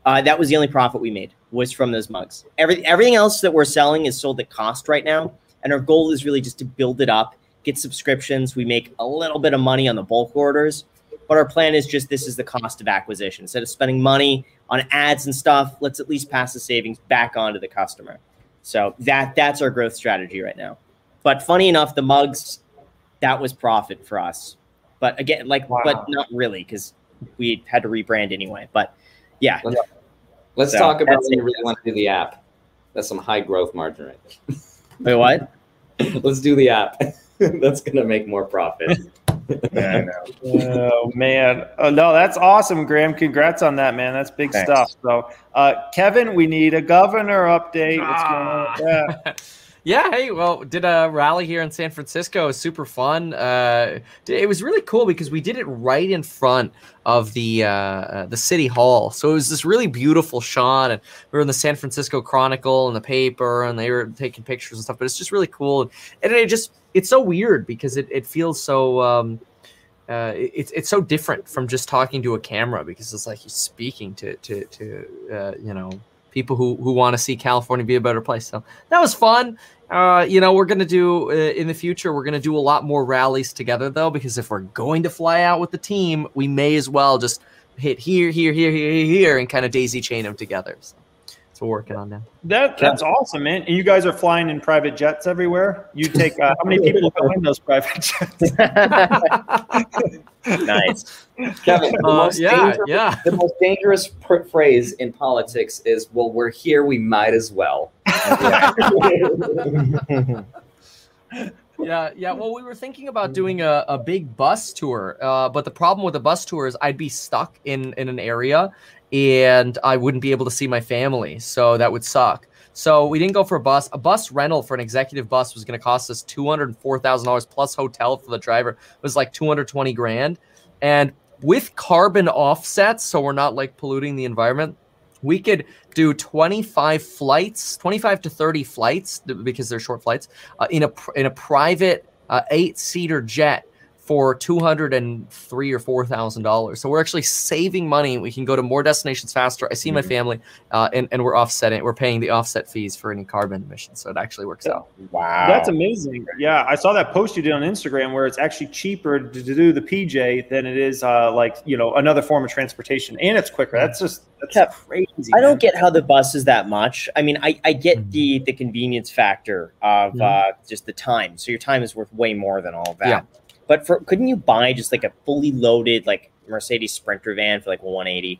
Uh, that was the only profit we made was from those mugs. Every, everything else that we're selling is sold at cost right now, and our goal is really just to build it up, get subscriptions. We make a little bit of money on the bulk orders, but our plan is just this is the cost of acquisition. Instead of spending money on ads and stuff, let's at least pass the savings back on to the customer. So that that's our growth strategy right now. But funny enough, the mugs that was profit for us. But again, like, wow. but not really because we had to rebrand anyway. But yeah. Let's, let's so, talk about when you really want to do the app. That's some high growth margin right there. <laughs> Wait, what? <laughs> let's do the app. <laughs> that's going to make more profit. yeah, oh man, oh, no, that's awesome, Graham. Congrats on that, man. That's big Thanks. stuff. So, uh, Kevin, we need a governor update. What's Yeah, hey, well, did a rally here in San Francisco. It was super fun. Uh, it was really cool because we did it right in front of the uh, uh, the city hall. So it was this really beautiful shot, and we were in the San Francisco Chronicle and the paper, and they were taking pictures and stuff. But it's just really cool, and it just it's so weird because it it feels so. Um, uh, it's it's so different from just talking to a camera because it's like you're speaking to to to uh, you know people who who want to see California be a better place. So that was fun. Uh, you know, we're gonna do uh, in the future. We're gonna do a lot more rallies together, though, because if we're going to fly out with the team, we may as well just hit here, here, here, here, here, and kind of daisy chain them together. So we're working on now. That that's awesome, man. And you guys are flying in private jets everywhere. You take uh, how many people go in those private jets? <laughs> nice, Kevin. The uh, most yeah, yeah. The most dangerous pr- phrase in politics is, "Well, we're here. We might as well." <laughs> yeah, yeah. Well, we were thinking about doing a, a big bus tour, uh, but the problem with the bus tour is I'd be stuck in in an area and I wouldn't be able to see my family, so that would suck. So we didn't go for a bus. A bus rental for an executive bus was going to cost us two hundred four thousand dollars plus hotel for the driver. It was like two hundred twenty grand, and with carbon offsets, so we're not like polluting the environment. We could do 25 flights, 25 to 30 flights because they're short flights uh, in a in a private uh, eight seater jet for two hundred and three or four thousand dollars. So we're actually saving money. We can go to more destinations faster. I see mm-hmm. my family, uh, and and we're offsetting. We're paying the offset fees for any carbon emissions, so it actually works out. Wow, that's amazing. Yeah, I saw that post you did on Instagram where it's actually cheaper to, to do the PJ than it is uh, like you know another form of transportation, and it's quicker. That's just that's crazy. I don't get how the bus is that much. I mean, I, I get mm-hmm. the the convenience factor of mm-hmm. uh, just the time. So your time is worth way more than all that. Yeah. But for couldn't you buy just like a fully loaded like Mercedes Sprinter van for like 180?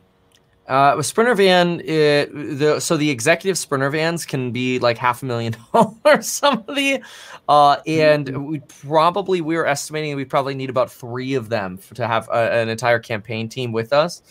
Uh, a Sprinter van, it, the so the executive Sprinter vans can be like half a million <laughs> dollars. Some of the, uh, and mm-hmm. we probably we were estimating we probably need about three of them for, to have a, an entire campaign team with us.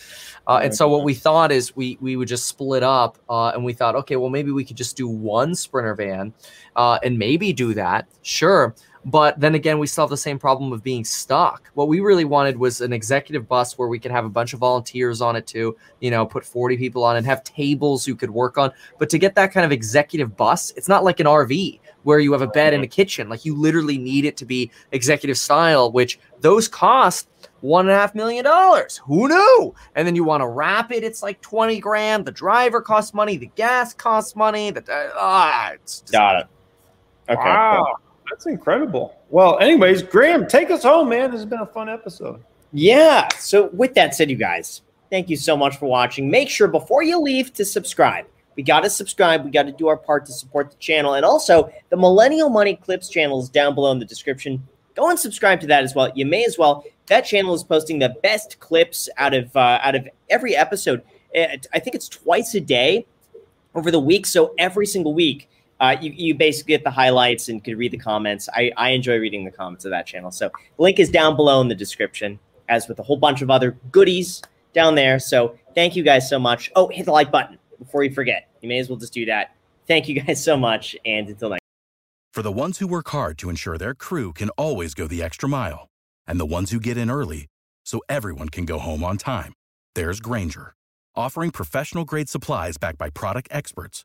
Uh, and so what we thought is we we would just split up, uh, and we thought, okay, well maybe we could just do one Sprinter van, uh, and maybe do that, sure. But then again, we still have the same problem of being stuck. What we really wanted was an executive bus where we could have a bunch of volunteers on it too, you know, put 40 people on and have tables you could work on. But to get that kind of executive bus, it's not like an RV where you have a bed and a kitchen. Like you literally need it to be executive style, which those cost one and a half million dollars. Who knew? And then you want to wrap it, it's like 20 grand. The driver costs money, the gas costs money. The, uh, ah, it's just, Got it. Okay. Wow. Cool. That's incredible. Well, anyways, Graham, take us home, man. This has been a fun episode. Yeah. So, with that said, you guys, thank you so much for watching. Make sure before you leave to subscribe. We got to subscribe. We got to do our part to support the channel. And also, the Millennial Money Clips channel is down below in the description. Go and subscribe to that as well. You may as well. That channel is posting the best clips out of uh, out of every episode. I think it's twice a day over the week. So every single week, uh, you, you basically get the highlights and can read the comments. I, I enjoy reading the comments of that channel. So link is down below in the description, as with a whole bunch of other goodies down there. So thank you guys so much. Oh, hit the like button before you forget. You may as well just do that. Thank you guys so much, and until next. For the ones who work hard to ensure their crew can always go the extra mile, and the ones who get in early so everyone can go home on time, there's Grainger, offering professional grade supplies backed by product experts